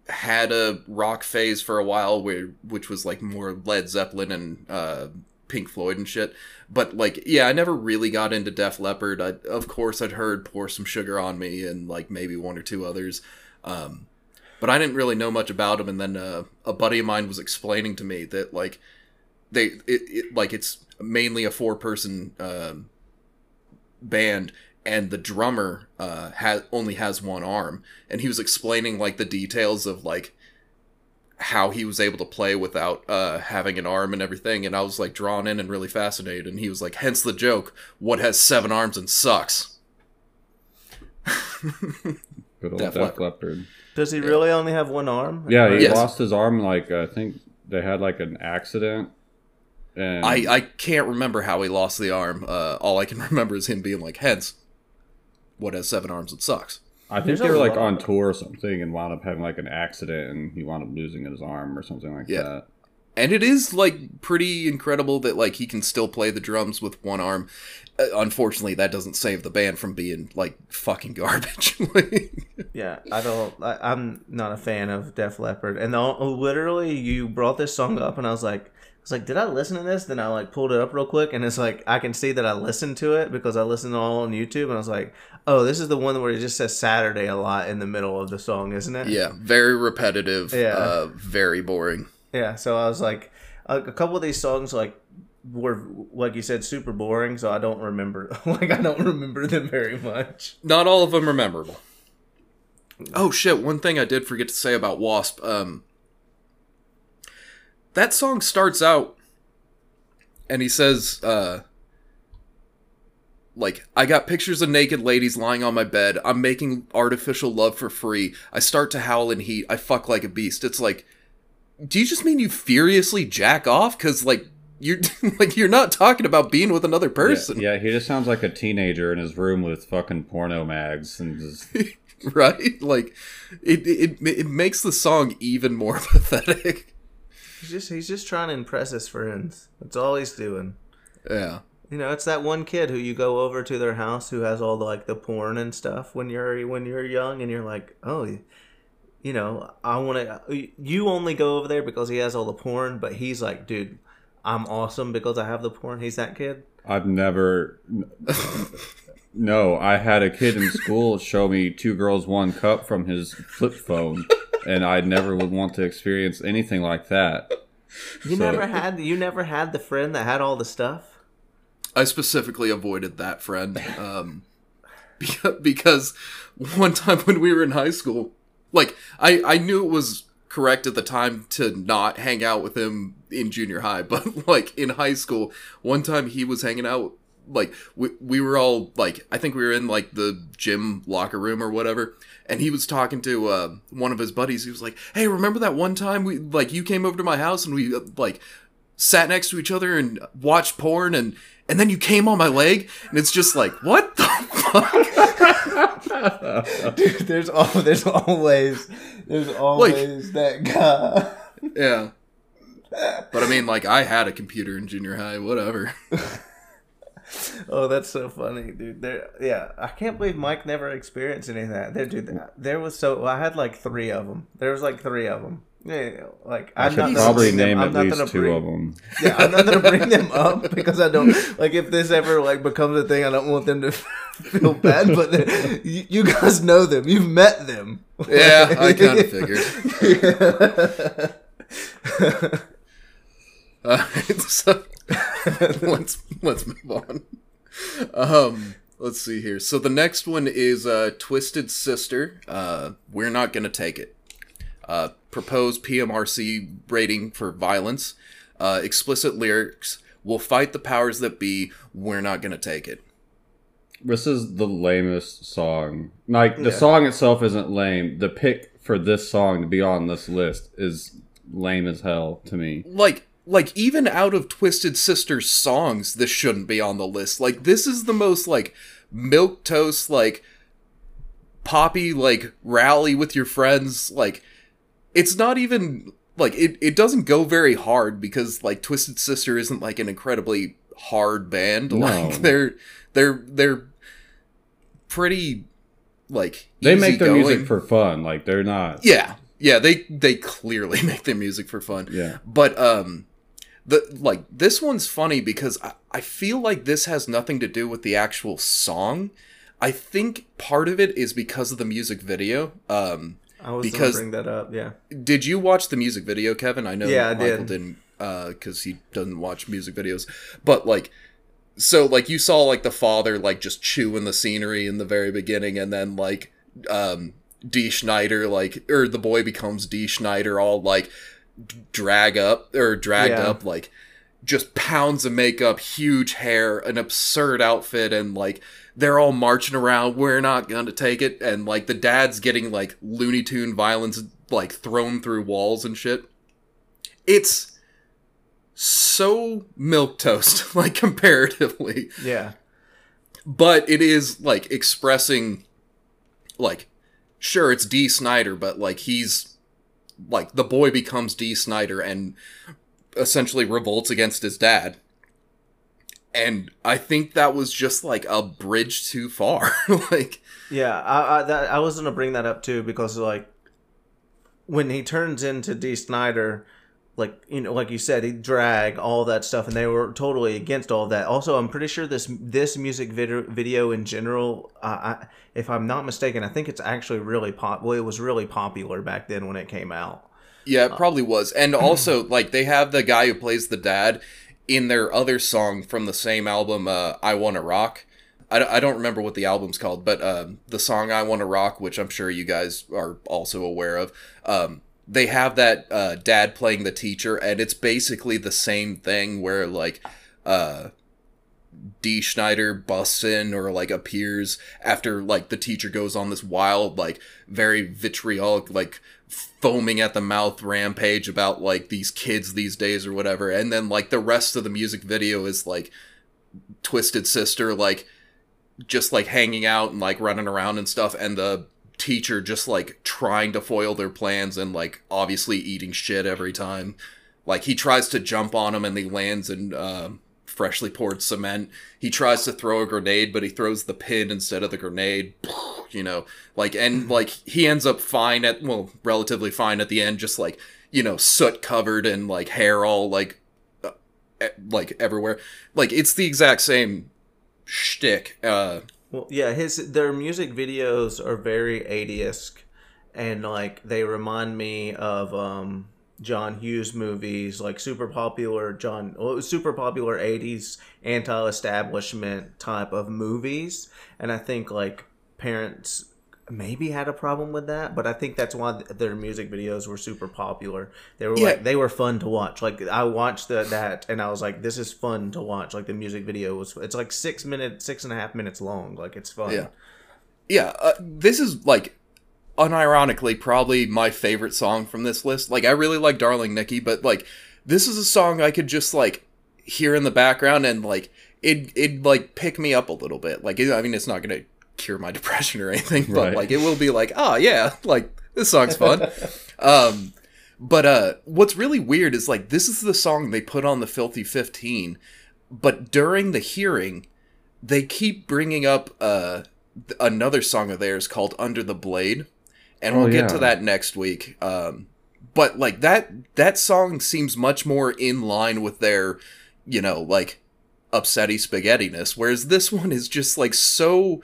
had a rock phase for a while where which was like more Led Zeppelin and uh, Pink Floyd and shit. But like yeah, I never really got into Def Leppard. I, of course, I'd heard "Pour Some Sugar on Me" and like maybe one or two others. Um, but I didn't really know much about them. And then uh, a buddy of mine was explaining to me that like they it, it like it's mainly a four person um, band, and the drummer uh, has only has one arm, and he was explaining like the details of like how he was able to play without uh, having an arm and everything. And I was like drawn in and really fascinated. And he was like, hence the joke: "What has seven arms and sucks?" (laughs) Good old Def Def, Leppard. Leppard. Does he really only have one arm? Yeah, he Yes. lost his arm. Like I think they had like an accident, and I, I can't remember how he lost the arm. Uh, all I can (laughs) remember is him being like, hence, what has seven arms and sucks. I think There's they were like on tour or something and wound up having like an accident and he wound up losing his arm or something like Yeah. that. and it is like pretty incredible that like he can still play the drums with one arm. Uh, unfortunately, that doesn't save the band from being like fucking (laughs) garbage. Yeah, I don't. I, I'm not a fan of Def Leppard, and the, literally, you brought this song up, and I was like, I was like, did I listen to this? Then I like pulled it up real quick, and it's like I can see that I listened to it because I listened all on YouTube, and I was like, oh, this is the one where it just says Saturday a lot in the middle of the song, isn't it? yeah, very repetitive. Yeah. uh, very boring. Yeah. So I was like, a, a couple of these songs like were like you said super boring, so I don't remember. (laughs) like I don't remember them very much. Not all of them are memorable. Oh shit! One thing I did forget to say about Wasp. Um, that song starts out, and he says, uh, like, I got pictures of naked ladies lying on my bed. I'm making artificial love for free. I start to howl in heat. I fuck like a beast. It's like, do you just mean you furiously jack off? Cause like you're (laughs) like you're not talking about being with another person, Yeah, yeah, he just sounds like a teenager in his room with fucking porno mags and just (laughs) right? Like it, it it makes the song even more (laughs) pathetic. He's just he's just trying to impress his friends. That's all he's doing. Yeah. You know, it's that one kid who you go over to their house who has all the like the porn and stuff when you're when you're young and you're like, oh, you know, I want to. You only go over there because he has all the porn, but he's like, dude, I'm awesome because I have the porn. He's that kid. I've never. (laughs) No, I had a kid in school show me two girls, one cup from his flip phone, and I never would want to experience anything like that. You So- never had you never had the friend that had all the stuff. I specifically avoided that friend um, (laughs) because one time when we were in high school, like I I knew it was correct at the time to not hang out with him in junior high, (laughs) but like in high school, one time he was hanging out like we, we were all like I think we were in like the gym locker room or whatever and he was talking to uh, one of his buddies. He was like hey remember that one time we like you came over to my house and we uh, like sat next to each other and watched porn and and then you came on my leg? And it's just like what the fuck? (laughs) Dude, there's all there's always there's always that guy. yeah. But i mean like i had a computer in junior high whatever (laughs) (laughs) Oh, that's so funny, dude. There, yeah, I can't believe Mike never experienced any of that. There, dude, that- there was so I had like three of them. There was like three of them. Yeah, like I I'm should not probably bring them- name at least gonna two bring- of them. (laughs) Yeah, I'm not gonna (laughs) bring them up because I don't like if this ever like becomes a thing. I don't want them to feel bad, but you, you guys know them. You've met them. yeah i kind of figured so (laughs) let's let's move on. Um, let's see here. So the next one is uh, Twisted Sister. Uh, we're not gonna take it. Uh, proposed PMRC rating for violence. Uh, explicit lyrics. We'll fight the powers that be. We're not gonna take it. This is the lamest song. Like the Yeah. song itself isn't lame. The pick for this song to be on this list is lame as hell to me. like like even out of twisted sister's songs this shouldn't be on the list like this is the most like milk toast like poppy like rally with your friends like it's not even like it, it doesn't go very hard because like twisted sister isn't like an incredibly hard band No. like (laughs) they're they're they're pretty like They make their music for fun. Like they're not. yeah yeah they they clearly (laughs) make their music for fun Yeah. but um the like this one's funny because I, I feel like this has nothing to do with the actual song i think part of it is because of the music video um I was Because- bring that up. Yeah, did you watch the music video kevin i know Yeah, I michael did. didn't uh because he doesn't watch music videos but like so like you saw like the father like just chewing the scenery in the very beginning and then like um Dee Snider like or the boy becomes Dee Snider all like drag up or dragged Yeah. up like just pounds of makeup, huge hair, an absurd outfit and like they're all marching around, we're not going to take it and like the dad's getting like Looney Tune violence like thrown through walls and shit. It's so milk toast (laughs) like comparatively yeah, but it is like expressing like sure it's Dee Snider but like he's like the boy becomes Dee Snider and essentially revolts against his dad. And I think that was just like a bridge too far. (laughs) like, Yeah, I I, that, I was gonna bring that up too because like when he turns into Dee Snider, like you know, like you said, he drag all that stuff, and they were totally against all that. Also, I'm pretty sure this this music video video in general, uh, I, if I'm not mistaken, I think it's actually really pop. Well, it was really popular back then when it came out. Yeah, it probably was. And (clears throat) also, like, they have the guy who plays the dad in their other song from the same album, uh, I Wanna Rock. I, don't- I don't remember what the album's called, but um, the song I Wanna Rock, which I'm sure you guys are also aware of, um, they have that uh, dad playing the teacher, and it's basically the same thing where, like, uh, Dee Snider busts in or like appears after like the teacher goes on this wild, like very vitriolic, like foaming at the mouth rampage about like these kids these days or whatever. And then like the rest of the music video is like Twisted Sister, like just like hanging out and like running around and stuff. And the teacher just like trying to foil their plans and like obviously eating shit every time. Like he tries to jump on him and he lands in um freshly poured cement. He tries to throw a grenade, but he throws the pin instead of the grenade. You know, like and like he ends up fine at well, relatively fine at the end, just like you know, soot covered and like hair all like uh, like everywhere. Like it's the exact same shtick. Uh, Well, yeah, his their music videos are very 80s and like they remind me of um John Hughes movies, like super popular John, well, super popular 80s anti-establishment type of movies, and I think like parents maybe had a problem with that, but I think that's why their music videos were super popular. They were Yeah. like they were fun to watch. Like I watched the, that and I was like, this is fun to watch. Like the music video was, it's like six minutes, six and a half minutes long. Like it's fun. Yeah. yeah, uh, this is like unironically probably my favorite song from this list. Like I really like Darling Nikki, but like this is a song I could just like hear in the background and like it it like pick me up a little bit. Like it, I mean it's not going to cure my (laughs) depression or anything, but Right. like it will be like, "Oh yeah, like this song's fun." (laughs) um but uh what's really weird is like this is the song they put on the Filthy 15, but during the hearing they keep bringing up uh another song of theirs called Under the Blade and we'll Oh, get to that next week. Um but like that that song seems much more in line with their you know like upsetty spaghettiness whereas this one is just like so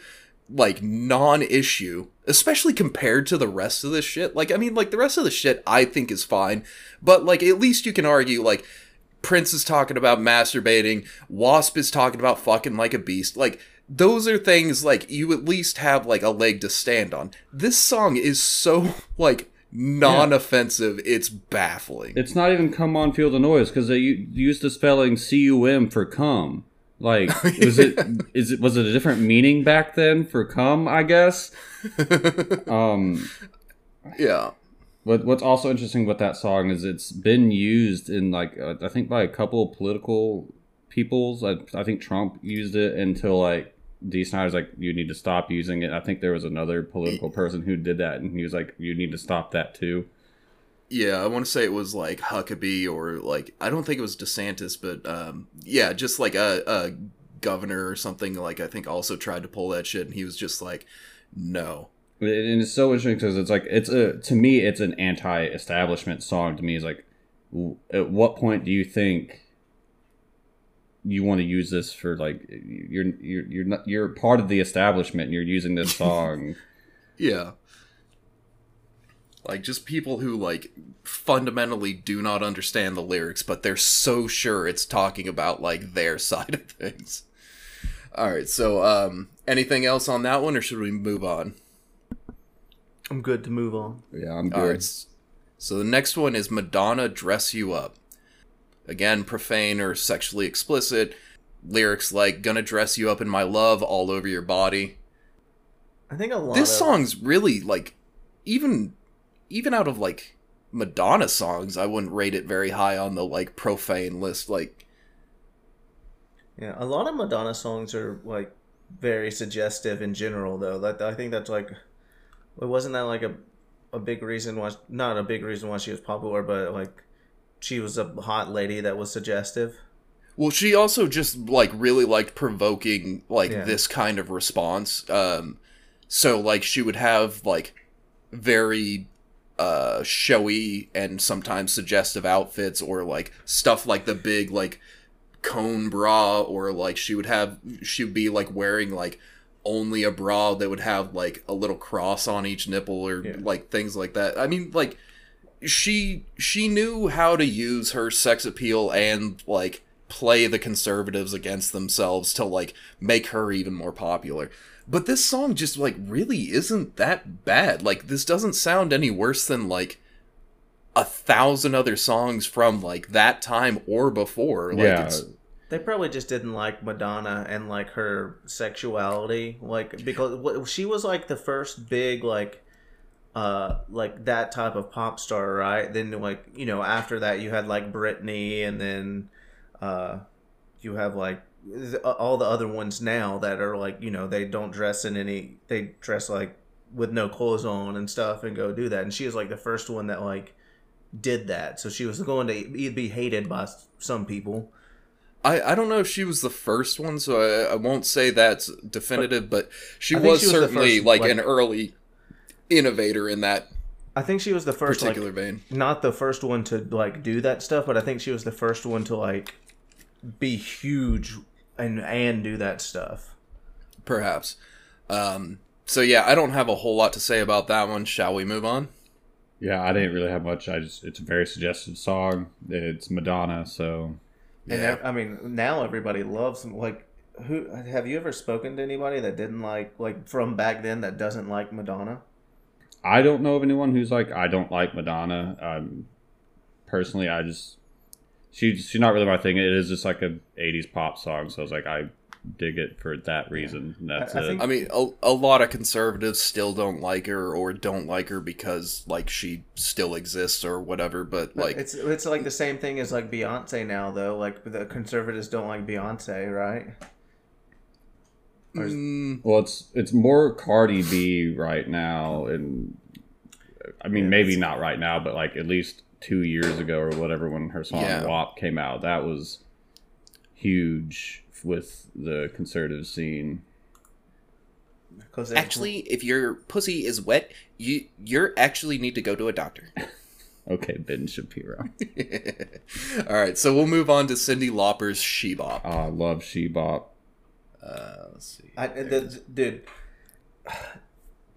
like non-issue especially compared to the rest of the shit. Like i mean like the rest of the shit i think is fine. But like at least you can argue like prince is talking about masturbating wasp is talking about fucking like a beast. Like those are things like you at least have like a leg to stand on. This song is so (laughs) like non-offensive it's baffling. It's not even come on feel the noise because they used the spelling C U M for cum. Like, (laughs) was it is it was it a different meaning back then for cum? I guess. (laughs) Um, yeah what what's also interesting about that song is it's been used in like uh, I think by a couple of political peoples. I, I think Trump used it until like Dee Snider's like you need to stop using it. I think there was another political person who did that and he was like you need to stop that too. Yeah, I want to say it was like Huckabee or like I don't think it was DeSantis, but um, yeah, just like a, a governor or something. Like I think also tried to pull that shit, and he was just like, no. and it's so interesting because it's like it's a to me it's an anti-establishment song to me is like at what point do you think you want to use this for like you're you're you're not you're part of the establishment and you're using this (laughs) song Yeah. Like just people who like fundamentally do not understand the lyrics, but they're so sure it's talking about like their (laughs) side of things. All right, so um, anything else on that one, or should we move on? I'm good to move on. yeah i'm good right. So the next one is Madonna Dress You Up. Again, profane or sexually explicit. Lyrics like "Gonna dress you up in my love all over your body." I think a lot This of song's really like, even, even out of like Madonna songs, I wouldn't rate it very high on the like profane list. Like, Yeah, a lot of Madonna songs are like very suggestive in general, though. That I think that's like, it wasn't that like a, a big reason why not a big reason why she was popular, but like, she was a hot lady that was suggestive. Well, she also just like really liked provoking like Yeah. this kind of response. Um, so like she would have like very uh showy and sometimes suggestive outfits or like stuff like the big like cone bra or like she would have she would be like wearing like only a bra that would have like a little cross on each nipple or Yeah. like things like that. I mean like she she knew how to use her sex appeal and like play the conservatives against themselves to like make her even more popular. But this song just like really isn't that bad. Like this doesn't sound any worse than like a thousand other songs from like that time or before. Like yeah, it's They probably just didn't like Madonna and like her sexuality, like because she was like the first big like, uh, like that type of pop star, right? Then like you know after that you had like Britney, and then, uh, you have like all the other ones now that are like you know they don't dress in any, they dress like with no clothes on and stuff and go do that, and she was like the first one that like did that, so she was going to be hated by some people. I, I don't know if she was the first one, so I, I won't say that's definitive, but she was she was certainly first, like, like- an early innovator in that I think she was the first, like, particular vein. not the first one to like do that stuff, but I think she was the first one to like be huge and and do that stuff. Perhaps. Um, so yeah, I don't have a whole lot to say about that one. Shall we move on? yeah. I didn't really have much. I just it's a very suggestive song. It's Madonna, so Yeah. I I mean, now everybody loves like who have you ever spoken to anybody that didn't like like from back then that doesn't like Madonna? I don't know of anyone who's like I don't like Madonna. Um, personally, I just she she's not really my thing. It is just like a '80s pop song, so I was like I dig it for that reason. and That's I- I it. think- I mean, a, a lot of conservatives still don't like her or don't like her because like she still exists or whatever. But But like, it's it's like the same thing as like Beyonce now though. Like the conservatives don't like Beyonce, right? mm, Well, it's it's more Cardi B right now, and I mean Yeah, maybe not right now, but like at least two years ago or whatever when her song Yeah. WAP came out, that was huge with the conservative scene. Actually, if your pussy is wet, you you actually need to go to a doctor. (laughs) Okay, Ben Shapiro. (laughs) All right, so we'll move on to Cyndi Lauper's She Bop. Ah, I love She Bop. Uh, let's see. I, the, dude. (sighs)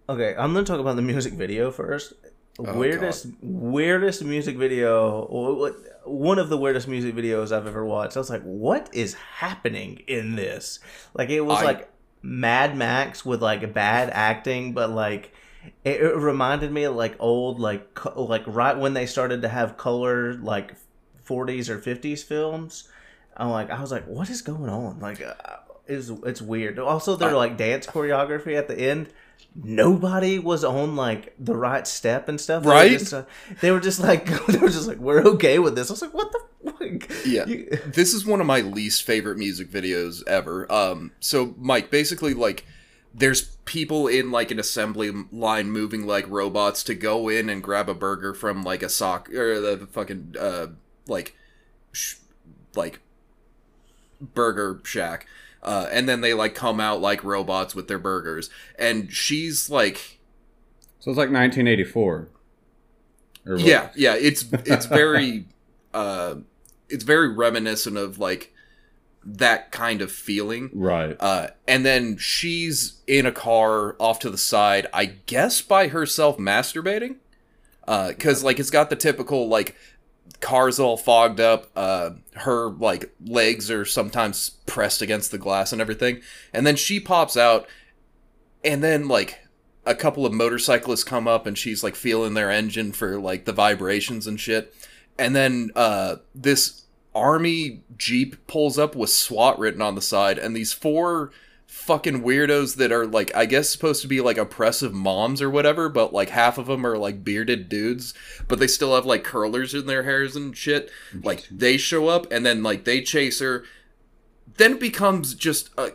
Okay, I'm gonna talk about the music video first. Oh, weirdest, weirdest music video. What one of the weirdest music videos I've ever watched. I was like, what is happening in this? Like it was I- like Mad Max with like bad acting, but like it, it reminded me of like old like co- like right when they started to have color like 40s or 50s films. I'm like, I was like, what is going on? Like, uh, it's it's weird. Also, their I- like dance choreography at the end. Nobody was on like the right step and stuff. They were Right? just, uh, they were just like (laughs) they were just like we're okay with this. I was like, what the fuck? Yeah. You- (laughs) this is one of my least favorite music videos ever. Um, so Mike, basically, like, there's people in like an assembly line moving like robots to go in and grab a burger from like a sock or the, the fucking uh like sh- like burger shack. Uh, and then they like come out like robots with their burgers, and she's like, So it's like 1984. Or yeah, yeah, it's (laughs) it's very, uh, it's very reminiscent of like that kind of feeling. Right. Uh, and then she's in a car off to the side, I guess by herself masturbating. Uh, cause like it's got the typical like cars all fogged up. Uh, her like legs are sometimes pressed against the glass and everything. And then she pops out, and then like a couple of motorcyclists come up and she's like feeling their engine for like the vibrations and shit. And then uh, this army jeep pulls up with SWAT written on the side, and these four fucking weirdos that are like I guess supposed to be like oppressive moms or whatever, but like half of them are like bearded dudes, but they still have like curlers in their hairs and shit. Like they show up and then like they chase her. Then it becomes just a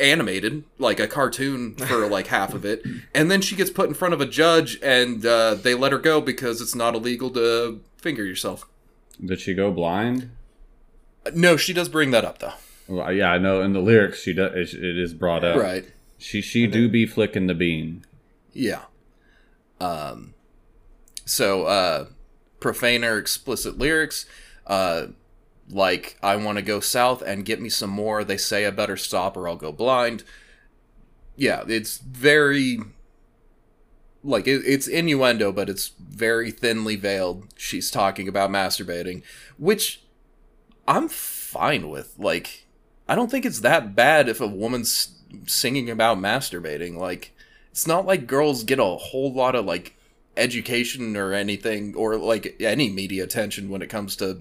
animated like a cartoon for like half of it (laughs) and then she gets put in front of a judge and uh, they let her go because it's not illegal to finger yourself Did she go blind? No, she does bring that up though. Well, yeah, I know. In the lyrics, she does. It, is brought up. Right. She she do be flicking the bean. Yeah. Um so uh profane or explicit lyrics uh like I want to go south and get me some more. They say I better stop or I'll go blind. Yeah, it's very like it, it's innuendo, but it's very thinly veiled. She's talking about masturbating, which I'm fine with. Like, I don't think it's that bad if a woman's singing about masturbating. Like, it's not like girls get a whole lot of like education or anything or like any media attention when it comes to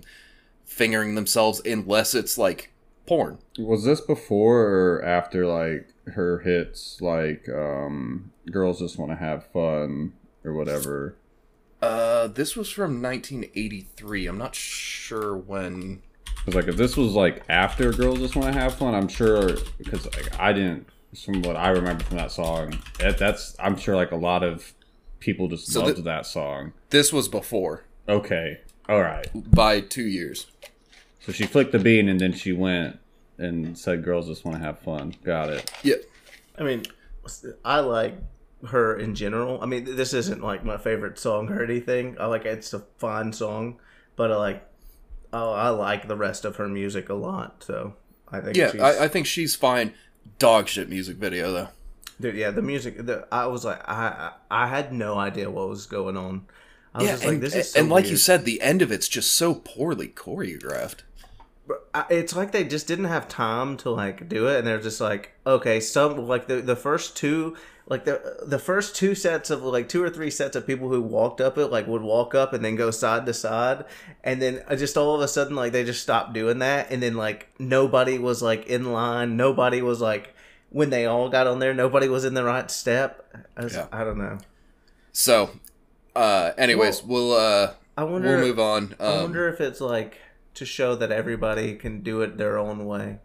fingering themselves unless it's like porn. Was this before or after like her hits like um girls just want to have fun or whatever? Uh, this was from 1983. I'm not sure when. Because like if this was like after girls just want to have fun, I'm sure because like, I didn't from what I remember from that song. That, that's I'm sure like a lot of people just So loved the- that song. This was before Okay, all right. by two years. So she flicked the bean and then she went and said girls just want to have fun. Got it. Yeah. I mean, I like her in general. I mean, this isn't like my favorite song or anything. I like it's a fine song, but I like oh, I like the rest of her music a lot. So I think Yeah, she's, I, I think she's fine. Dog shit music video though. dude, yeah, the music. The, I was like, I I had no idea what was going on. I was Yeah, just and, like, this is so and like you said, the end of it's just so poorly choreographed. I- it's like they just didn't have time to like do it and they're just like okay some like the the first two like the the first two sets of like two or three sets of people who walked up it like would walk up and then go side to side and then uh, just all of a sudden like they just stopped doing that and then like nobody was like in line nobody was like when they all got on there nobody was in the right step I, was, Yeah. I don't know So, uh, anyways, we'll uh, I wonder we'll move on. I Um, wonder if it's like to show that everybody can do it their own way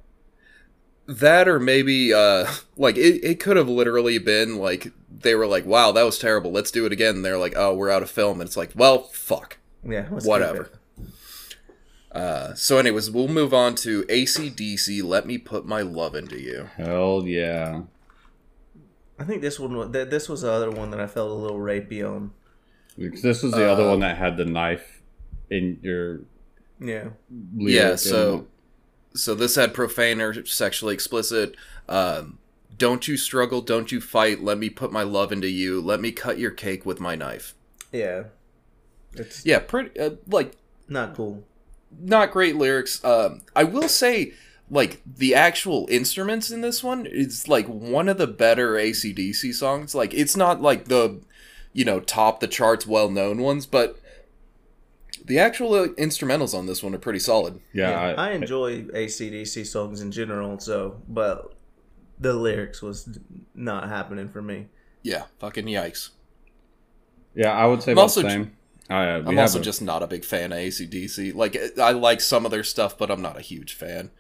that or maybe uh, (laughs) like it, it could have literally been like they were like, "Wow, that was terrible. Let's do it again." And they're like, "Oh, we're out of film," and it's like, "Well, fuck." yeah let's Whatever. Uh, so, anyways, we'll move on to ACDC. Let me put my love into you. Hell yeah. I think this one, wa- this was the other one that I felt a little rapey on. This was the other Uh, one that had the knife in your Yeah, lyric Yeah, and- so so this had profane or sexually explicit. Um, don't you struggle, don't you fight. Let me put my love into you. Let me cut your cake with my knife. yeah, it's Yeah, pretty uh, like not cool. not great lyrics. Um, I will say, like the actual instruments in this one is like one of the better ACDC songs. Like it's not like the you know top the charts well known ones, but the actual uh, instrumentals on this one are pretty solid. yeah, Yeah, I, I, enjoy ACDC songs in general, so but the lyrics was not happening for me. Yeah, fucking yikes. yeah, I would say I'm about also the same. I, uh, we I'm have also a- just not a big fan of ACDC. Like, I like some of their stuff, but I'm not a huge fan.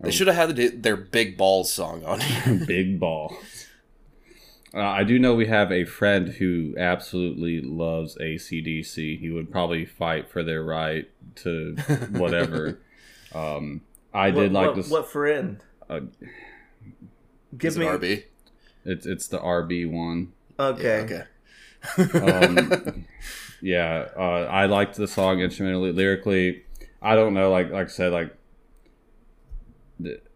Oh. They should have had their Big Balls song on (laughs) here. big ball. Uh, I do know we have a friend who absolutely loves ACDC. He would probably fight for their right to (laughs) whatever. um, I did like what, this. What friend? Uh, Give Is me it RB. It's it's the RB one. okay. Yeah, okay. Um, (laughs) yeah, uh, I liked the song instrumentally, lyrically. I don't know, like like I said, like the, it's, s-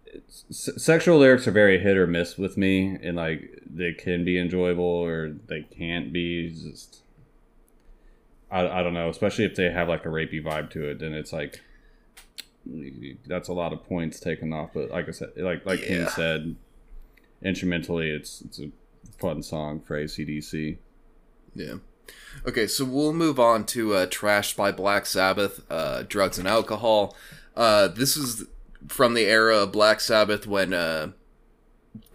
sexual lyrics are very hit or miss with me, and like they can be enjoyable or they can't be. It's Just I I don't know, especially if they have like a rapey vibe to it, then it's like that's a lot of points taken off. But like I said, like like King Yeah. said, instrumentally, it's it's a fun song for ACDC. Yeah. Okay, so we'll move on to uh, Trashed by Black Sabbath, uh, Drugs and Alcohol. Uh, this is from the era of Black Sabbath when uh,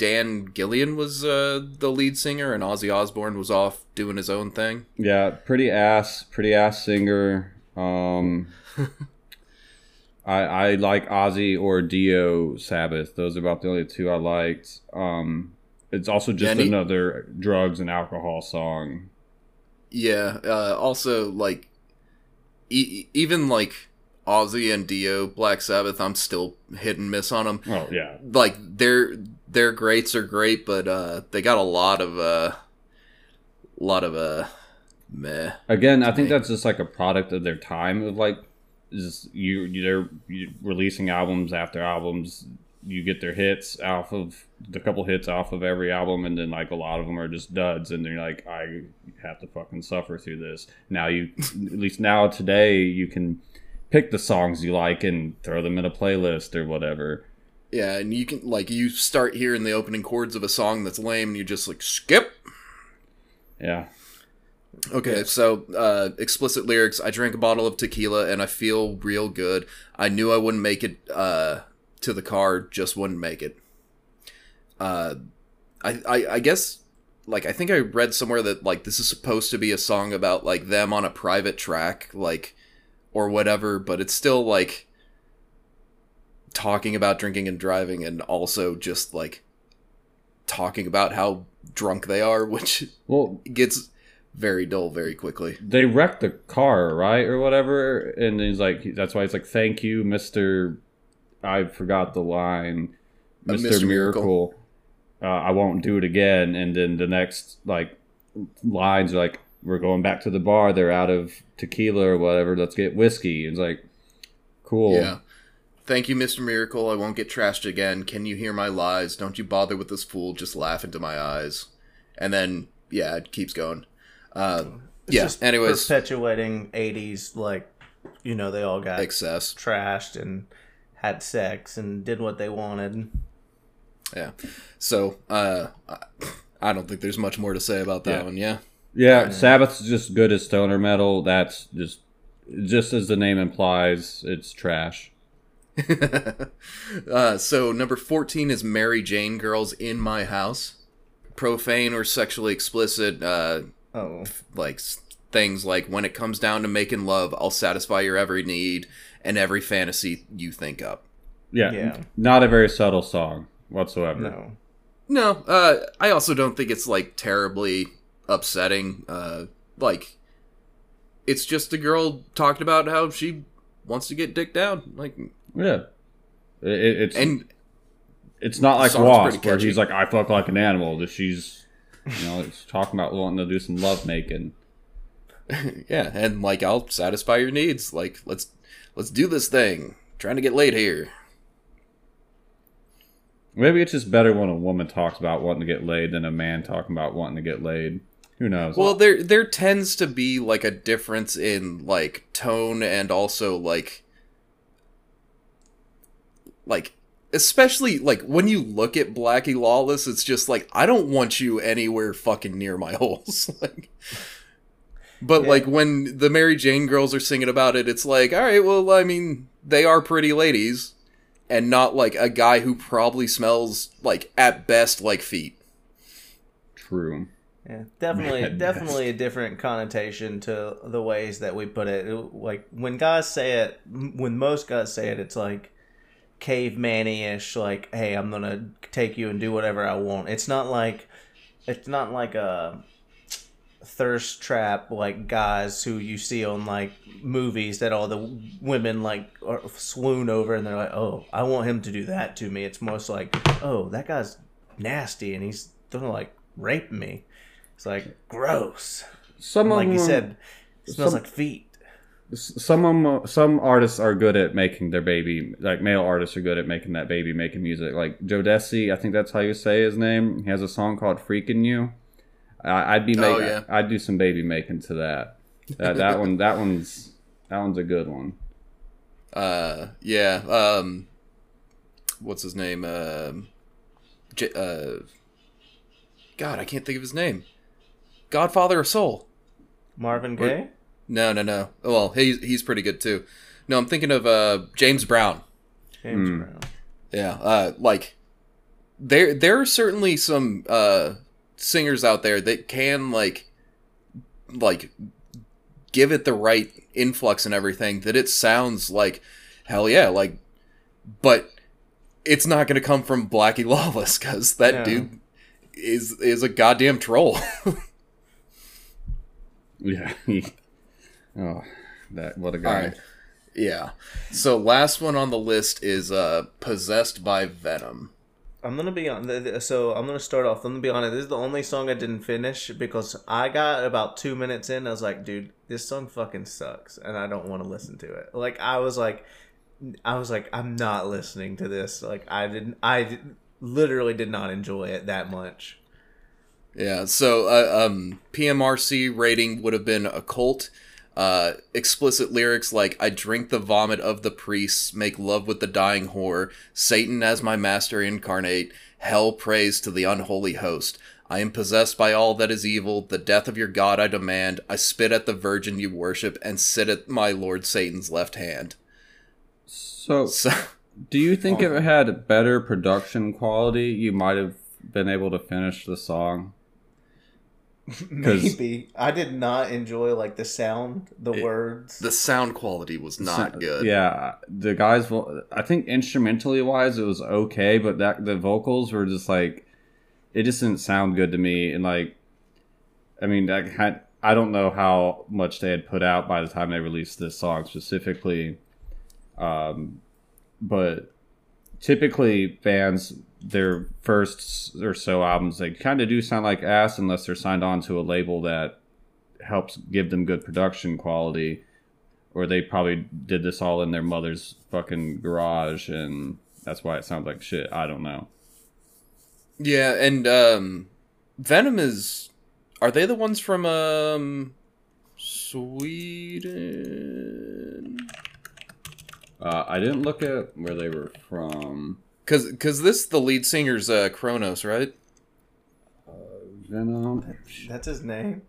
Ian Gillan was uh, the lead singer and Ozzy Osbourne was off doing his own thing. Yeah, pretty ass, pretty ass singer. Um, (laughs) I I like Ozzy or Dio Sabbath. Those are about the only two I liked. Um, it's also just he- another drugs and alcohol song. Yeah. Uh, also, like, e- even like Ozzy and Dio, Black Sabbath, I'm still hit and miss on them. Oh yeah, Like their their greats are great, but uh, they got a lot of uh, lot of uh, meh. again, I think that's just like a product of their time of like, just you you- they're releasing albums after albums. You get their hits off of the couple hits off of every album, and then like a lot of them are just duds, and they're like, I have to fucking suffer through this. Now you, at least now today, you can pick the songs you like and throw them in a playlist or whatever. Yeah, and you can like you start hearing the opening chords of a song that's lame, and you just like skip. Yeah, Okay, so uh, explicit lyrics. I drank a bottle of tequila and I feel real good. I knew I wouldn't make it uh, to the car, just wouldn't make it. Uh, I, I I guess like I think I read somewhere that like this is supposed to be a song about like them on a private track, like or whatever, but it's still like talking about drinking and driving and also just like talking about how drunk they are, (laughs) which well, gets very dull very quickly. they wrecked the car, right, or whatever, and he's like, that's why he's like, "Thank you, Mister." I forgot the line, Mister Mr. Miracle. Miracle. Uh, I won't do it again. And then the next like lines are like, "We're going back to the bar. They're out of tequila or whatever. Let's get whiskey." It's like, cool. Yeah. Thank you, Mr. Miracle. I won't get trashed again. Can you hear my lies? Don't you bother with this fool. Just laugh into my eyes. And then, yeah, it keeps going. Uh, It's yeah. just Anyways, perpetuating '80s like, you know, they all got excess. trashed and had sex and did what they wanted. Yeah. So, uh, I- I don't think there's much more to say about that Yeah. one. Yeah. Yeah, Sabbath's just good as stoner metal. That's just just as the name implies, it's trash. (laughs) uh, so number 14 is Mary Jane Girls in My House. Profane or sexually explicit, uh, Oh, like things like when it comes down to making love, I'll satisfy your every need and every fantasy you think up. Yeah, Yeah. not a very subtle song whatsoever. no. No, uh, I also don't think it's like terribly upsetting. Uh, like, it's just a girl talking about how she wants to get dick down. Like, Yeah, it, it- it's and it's not like Wasp where he's like I fuck like an animal. That she's you know it's talking about wanting to do some love making. (laughs) yeah, and like I'll satisfy your needs. Like, let's let's do this thing. trying to get laid here. Maybe it's just better when a woman talks about wanting to get laid than a man talking about wanting to get laid. Who knows? Well, there there tends to be like a difference in like tone and also like like especially like when you look at Blackie Lawless, it's just like I don't want you anywhere fucking near my (laughs) holes. like but Yeah. like when the Mary Jane girls are singing about it, it's like, all right, well, I mean, they are pretty ladies, and not like a guy who probably smells like at best like feet. true. Yeah, definitely, At (laughs) definitely a different connotation to the ways that we put it. It- Like when guys say it, when most guys say it, it's like caveman-ish. Like, hey, I'm gonna take you and do whatever I want. It's not like, it's not like a thirst trap like guys who you see on like movies that all the women like are swoon over and they're like, oh, I want him to do that to me. It's most like, oh, that guy's nasty and he's gonna like rape me. It's like gross. Some Like you said, it smells some- like feet. some of 'em- some artists are good at making their baby like male artists are good at making that baby making music like Jodeci I think that's how you say his name he has a song called "Freaking You" I, I'd be Oh, making yeah. I'd do some baby making to that that that one that one's that one's a good one Uh, yeah. Um, what's his name? Um, J- uh, God, I can't think of his name. Godfather of Soul. Marvin Gaye. No, no, no. Well, he's he's pretty good too. No, I'm thinking of uh James Brown. James Hmm. Brown. Yeah. Uh, like there there are certainly some uh singers out there that can like like give it the right influx and everything that it sounds like hell yeah like but it's not going to come from blackie lawless because that No. dude is is a goddamn troll (laughs) yeah (laughs) oh that what a guy right Yeah. So last one on the list is uh Possessed by Venom. I'm gonna be on. th- th- So I'm gonna start off. I'm gonna be honest. This is the only song I didn't finish because I got about two minutes in. I was like, dude, this song fucking sucks, and I don't want to listen to it. Like I was like, I was like, I'm not listening to this. Like I didn't. I did, literally did not enjoy it that much. Yeah, so uh, um, PMRC rating would have been occult. Uh, explicit lyrics like "I drink the vomit of the priests, make love with the dying whore, Satan as my master incarnate, hell prays to the unholy host. I am possessed by all that is evil. The death of your god I demand. I spit at the virgin you worship and sit at my lord Satan's left hand." So, So, do you think if it had better production quality, you might have been able to finish the song? (laughs) Maybe I did not enjoy like the sound, the It- words. the sound quality was not So- good. Yeah, the guys. I think instrumentally wise, it was okay, but that the vocals were just like, it just didn't sound good to me. And like, I mean, that had, I don't know how much they had put out by the time they released this song specifically, um, but typically bands their first or so albums they kind of do sound like ass unless they're signed on to a label that helps give them good production quality or they probably did this all in their mother's fucking garage and that's why it sounds like shit. I don't know. Yeah, and um Venom is are they the ones from um Sweden? uh, i didn't look at where they were from Cuz cuz this the lead singer's uh Cronos, right? venom That's his name.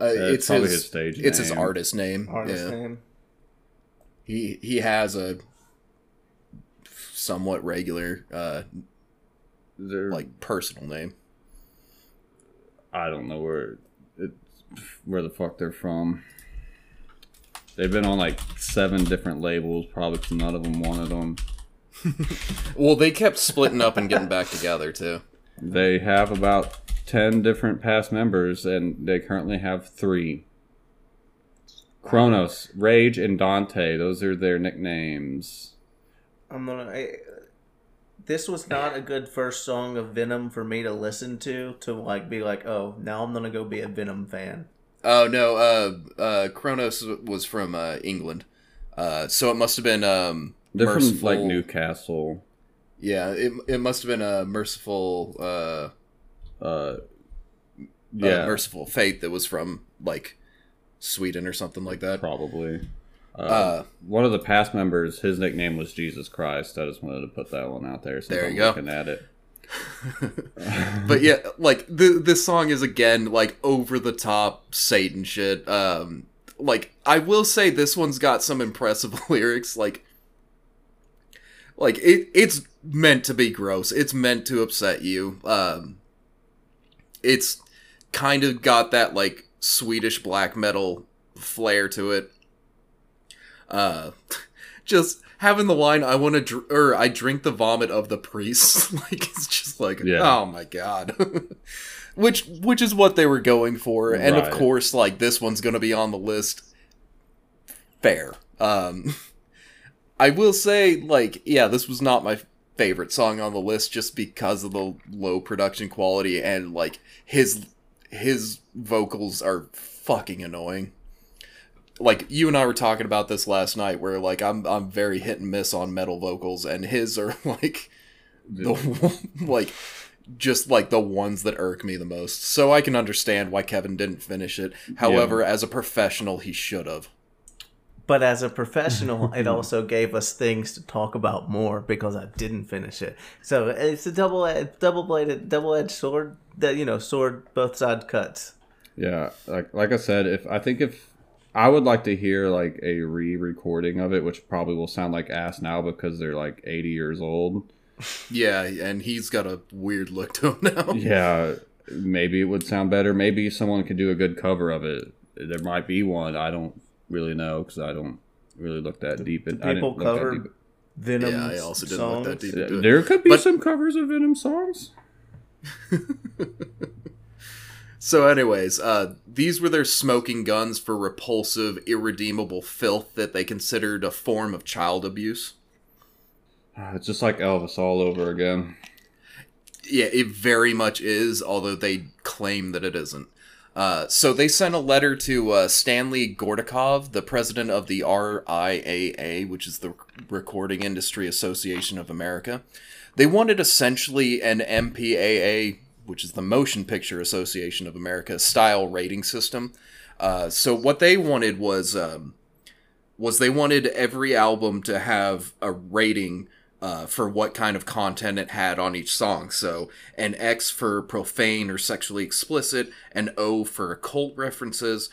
Uh, it's it's probably his, his stage It's his artist name. Artist yeah. name. He he has a somewhat regular uh they're like like personal name. i don't know where it, where the fuck they're from they've been on like seven different labels probably 'cause none of them wanted them Well, they kept splitting up and getting back together too. They have about 10 different past members, and they currently have three Cronos, Rage, and Dante. Those are their nicknames. I'm gonna. I, this was not a good first song of Venom for me to listen to to like be like, oh, now I'm gonna go be a Venom fan. Oh no, uh, uh, Cronos was from uh, England, uh, so it must have been um, They're merciful. from like Newcastle. Yeah, it it must have been a Mercyful, uh, Uh, yeah, Mercyful Fate that was from like Sweden or something like that. probably. Uh, Uh, one of the past members, his nickname was Jesus Christ. I just wanted to put that one out there. There I'm you go. Looking at it, (laughs) but yeah, like the this song is again like over the top Satan shit. Um, like I will say this one's got some impressive (laughs) lyrics. Like, like it it's meant to be gross. It's meant to upset you. Um, it's kind of got that like Swedish black metal flair to it. Uh, (laughs) just having the line "I want to," dr- or "I drink the vomit of the priests," (laughs) like it's just like, Yeah. oh my god. (laughs) which which is what they were going for, and of course, like this one's gonna be on the list. Fair. Um, I will say, like, yeah, this was not my favorite song on the list just because of the low production quality and like his his vocals are fucking annoying. Like you and I were talking about this last night, where like I'm I'm very hit and miss on metal vocals, and his are (laughs) like the (laughs) like just like the ones that irk me the most. So I can understand why Kevin didn't finish it. However, as a professional, he should have. But as a professional, (laughs) it also gave us things to talk about more because I didn't finish it. So it's a double double bladed double edged sword that you know sword both side cuts. Yeah, like like I said, if I think if I would like to hear like a re-recording of it, which probably will sound like ass now because they're like 80 years old. Yeah, and he's got a weird look to him (laughs) now. Yeah, maybe it would sound better. Maybe someone could do a good cover of it. There might be one. I don't really know because I don't really look that deep. In, I People didn't cover. Venom. Yeah, I also didn't songs. look that deep into it. There could be But- some covers of Venom songs. (laughs) So, anyways, uh, these were their smoking guns for repulsive, irredeemable filth that they considered a form of child abuse. Uh, It's just like Elvis all over again. Yeah, it very much is, although they claim that it isn't. Uh, so they sent a letter to uh, Stanley Gortikov, the president of the RIAA, which is the Recording Industry Association of America. They wanted essentially an MPAA, which is the Motion Picture Association of America, style rating system. Uh, so what they wanted was um, was they wanted every album to have a rating uh, for what kind of content it had on each song. So an X for profane or sexually explicit, an O for occult references,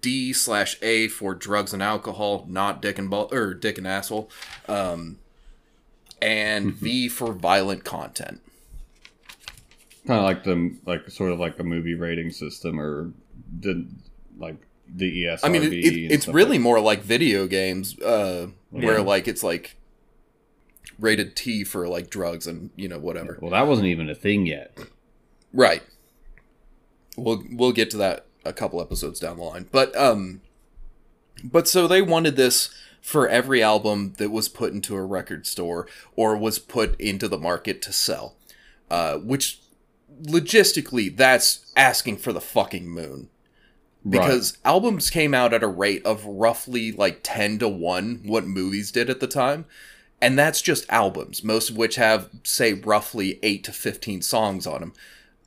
D slash A for drugs and alcohol, not dick and ball or dick and asshole, um, and V for violent content. Kind of like the like sort of like a movie rating system or the like the ESRB. I mean, it, it, it's really like- more like video games, uh, where like it's like rated T for like drugs and you know whatever. Well, that wasn't even a thing yet. Right. We'll we'll get to that a couple episodes down the line. But um but so they wanted this for every album that was put into a record store or was put into the market to sell. Uh which logistically that's asking for the fucking moon. Because albums came out at a rate of roughly like 10 to 1 what movies did at the time. And that's just albums, most of which have, say, roughly 8 to 15 songs on them.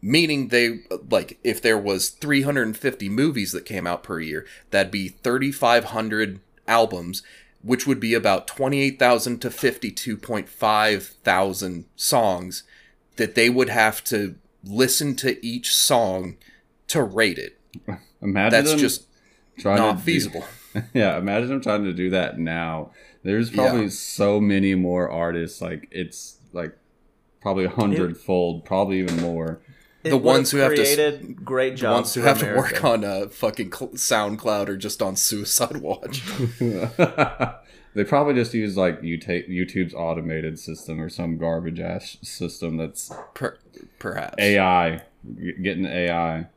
Meaning they, like, if there was 350 movies that came out per year, that'd be 3,500 albums, which would be about 28,000 to 52.5 thousand songs that they would have to listen to each song to rate it. (laughs) imagine That's just not to do- feasible. (laughs) yeah, imagine them trying to do that now. There's probably Yeah. so many more artists. Like it's like probably a hundredfold, probably even more. It The ones who have to s- created great The jobs. ones who for have to work on uh, fucking cl- SoundCloud or just on Suicide Watch. (laughs) (laughs) they probably just use like YouTube's automated system or some garbage ass system that's per- perhaps. AI, g- getting AI.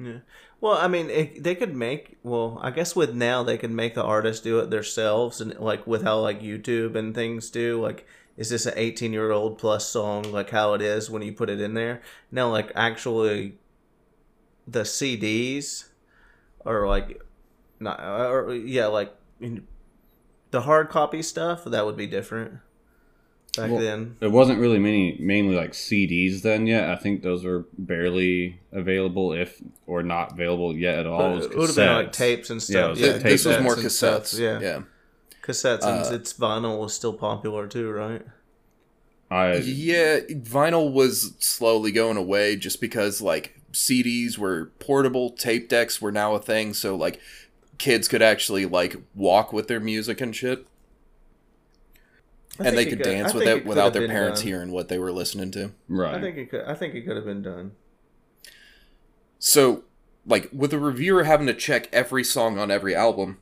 Yeah. Well, I mean, it, they could make. Well, I guess with now they can make the artist do it themselves, and like with how like YouTube and things do. Like, is this an eighteen-year-old plus song? Like how it is when you put it in there. Now, like actually, the CDs are like, not or yeah, like the hard copy stuff. That would be different back Well, then. It wasn't really many, mainly like CDs then yet. I think those were barely available, if or not available yet at all. But It was it would have been like tapes and Yeah, stuff. was Yeah, like Th- this was tapes more and cassettes. Yeah. yeah. cassettes and Uh, its vinyl was still popular too, right? I Yeah, vinyl was slowly going away just because like CDs were portable, tape decks were now a thing, so like kids could actually like walk with their music and shit, I and they could could- dance with think it without their parents done. hearing what they were listening to. right. I think it could. I think it could have been done. So, like, with a reviewer having to check every song on every album,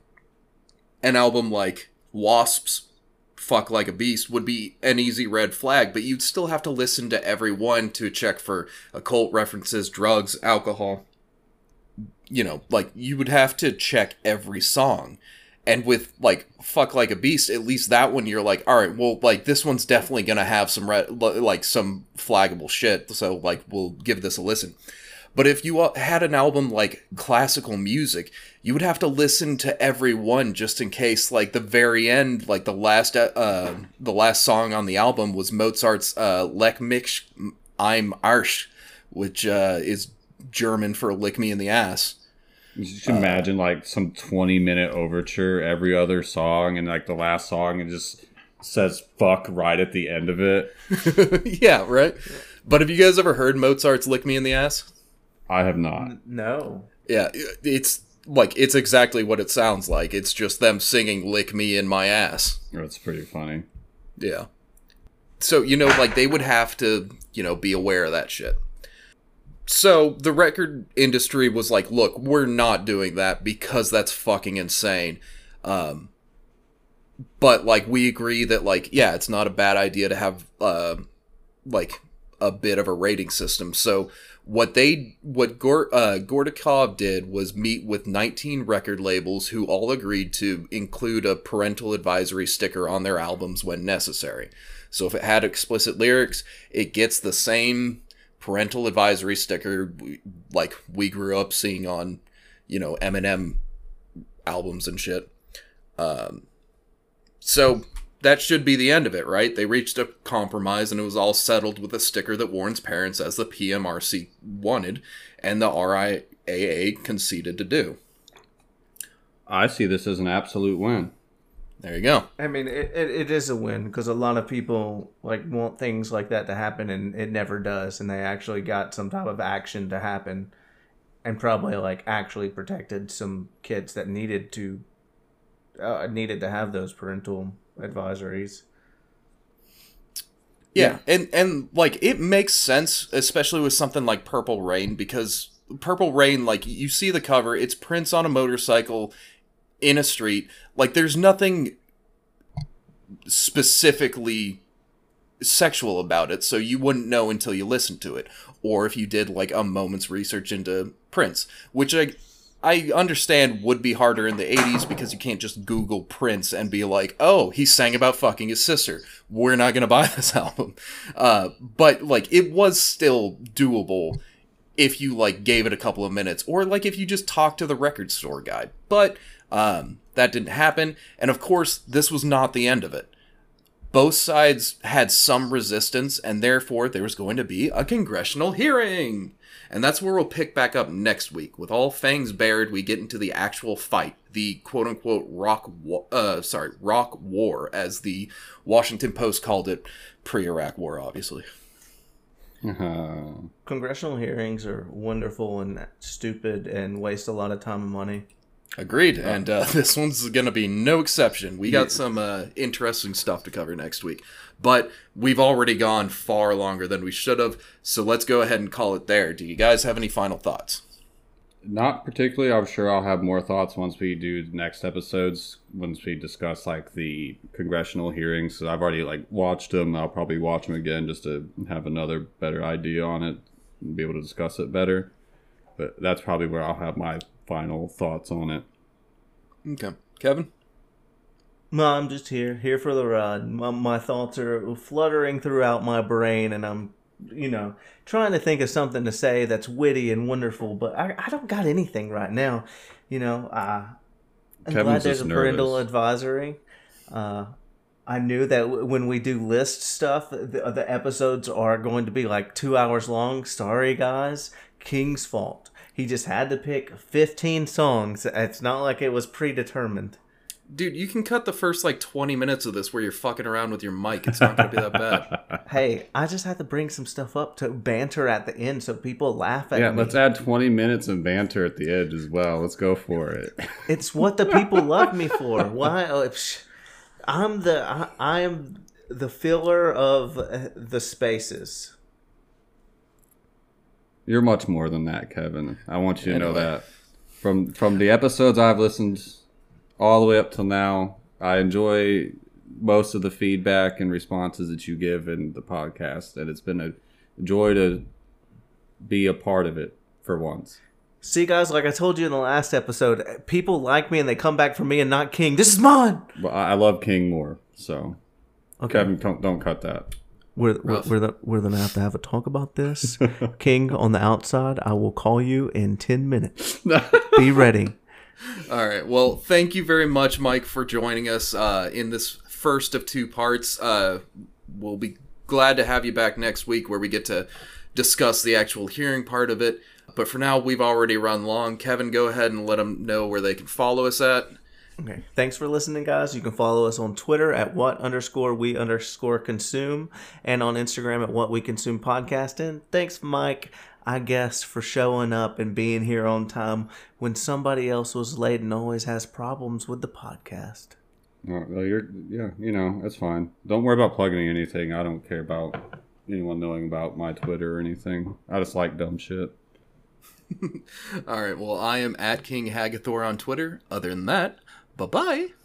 an album like W.A.S.P.'s, Fuck Like a Beast would be an easy red flag, but you'd still have to listen to every one to check for occult references, drugs, alcohol. You know, like, you would have to check every song. And with, like, Fuck Like a Beast, at least that one you're like, alright, well, like, this one's definitely gonna have some, re- like, some flaggable shit, so, like, we'll give this a listen. But if you uh, had an album like classical music, you would have to listen to every one just in case. Like the very end, like the last uh, uh the last song on the album was Mozart's uh, "Leck mich im Arsch," which uh, is German for "Lick me in the ass." You should uh, imagine like some twenty minute overture every other song, and like the last song, and just says "fuck" right at the end of it. (laughs) yeah, right. But have you guys ever heard Mozart's "Lick me in the ass"? I have not. No. Yeah, it's like it's exactly what it sounds like. It's just them singing "Lick me in my ass." That's pretty funny. Yeah. So, you know, like they would have to, you know, be aware of that shit. So the record industry was like, look, we're not doing that because that's fucking insane. Um, but like we agree that like, yeah, it's not a bad idea to have uh, like a bit of a rating system. So What they what Gor, uh, Gortikov did was meet with 19 record labels who all agreed to include a parental advisory sticker on their albums when necessary. So if it had explicit lyrics, it gets the same parental advisory sticker like we grew up seeing on, you know, Eminem albums and shit. Um, so that should be the end of it, right? They reached a compromise and it was all settled with a sticker that warns parents as the PMRC wanted and the RIAA conceded to do. I see this as an absolute win. There you go. I mean, it, it, it is a win because a lot of people like want things like that to happen, and it never does. And they actually got some type of action to happen, and probably like actually protected some kids that needed to uh, needed to have those parental advisories. Yeah, and and like it makes sense, especially with something like Purple Rain, because Purple Rain, like you see the cover, it's Prince on a motorcycle in a street. Like there's nothing specifically sexual about it, so you wouldn't know until you listened to it, or if you did like a moment's research into Prince, which I I understand would be harder in the 80s because you can't just Google Prince and be like, oh, he sang about fucking his sister. We're not going (laughs) to buy this album. Uh, but, like, it was still doable if you, like, gave it a couple of minutes or, like, if you just talked to the record store guy. But um, that didn't happen. And, of course, this was not the end of it. Both sides had some resistance, and therefore there was going to be a congressional hearing. And that's where we'll pick back up next week. With all fangs bared, we get into the actual fight, the quote unquote rock, wa- uh, sorry, rock war, as the Washington Post called it, pre-Iraq War, obviously. Uh, Congressional hearings are wonderful and stupid and waste a lot of time and money. Agreed, and uh, (laughs) this one's going to be no exception. We got some uh, interesting stuff to cover next week, but we've already gone far longer than we should have, so let's go ahead and call it there. Do you guys have any final thoughts? not particularly. I'm sure I'll have more thoughts once we do the next episodes. Once we discuss like the congressional hearings, so I've already like watched them. I'll probably watch them again just to have another better idea on it and be able to discuss it better. But that's probably where I'll have my final thoughts on it. Okay, Kevin. No, I'm just here, here for the ride. My, my thoughts are fluttering throughout my brain, and I'm, you know, trying to think of something to say that's witty and wonderful, but I, I don't got anything right now. You know, uh, I'm Kevin's glad there's a just parental advisory. Uh, I knew that w- when we do list stuff, the, the episodes are going to be like two hours long. Sorry, guys. King's fault. He just had to pick 15 songs. It's not like it was predetermined. Dude, you can cut the first like 20 minutes of this where you're fucking around with your mic. It's not going to be that bad. (laughs) (laughs) Hey, I just had to bring some stuff up to banter at the end so people laugh at Yeah, me. Yeah, let's add 20 minutes of banter at the edge as well. Let's go for it. (laughs) It's what the people love me for. Why? oh, I'm the I, I am the filler of uh, the spaces. You're much more than that, Kevin. I want you to know that. From from the episodes I've listened all the way up till now, I enjoy most of the feedback and responses that you give in the podcast, and it's been a joy to be a part of it for once. See, guys, like I told you in the last episode, people like me and they come back for me and not King. This is mine. I I love King more, so Okay, Kevin, don't, don't cut that. We're we're Rough. we're, the, we're gonna have to have a talk about this. (laughs) King on the outside. I will call you in ten minutes. (laughs) Be ready. All right. Well, thank you very much, Mike, for joining us uh, in this first of two parts. Uh, we'll be glad to have you back next week where we get to discuss the actual hearing part of it. But for now, we've already run long. Kevin, go ahead and let them know where they can follow us at. Okay. Thanks for listening, guys. You can follow us on Twitter at what underscore we underscore consume and on Instagram at what we consume podcast. And thanks, Mike, I guess, for showing up and being here on time when somebody else was late and always has problems with the podcast. Well, well, you're yeah, you know, that's fine. Don't worry about plugging anything. I don't care about anyone knowing about my Twitter or anything. I just like dumb shit. (laughs) All right. Well, I am at King Hagathor on Twitter. Other than that, bye bye.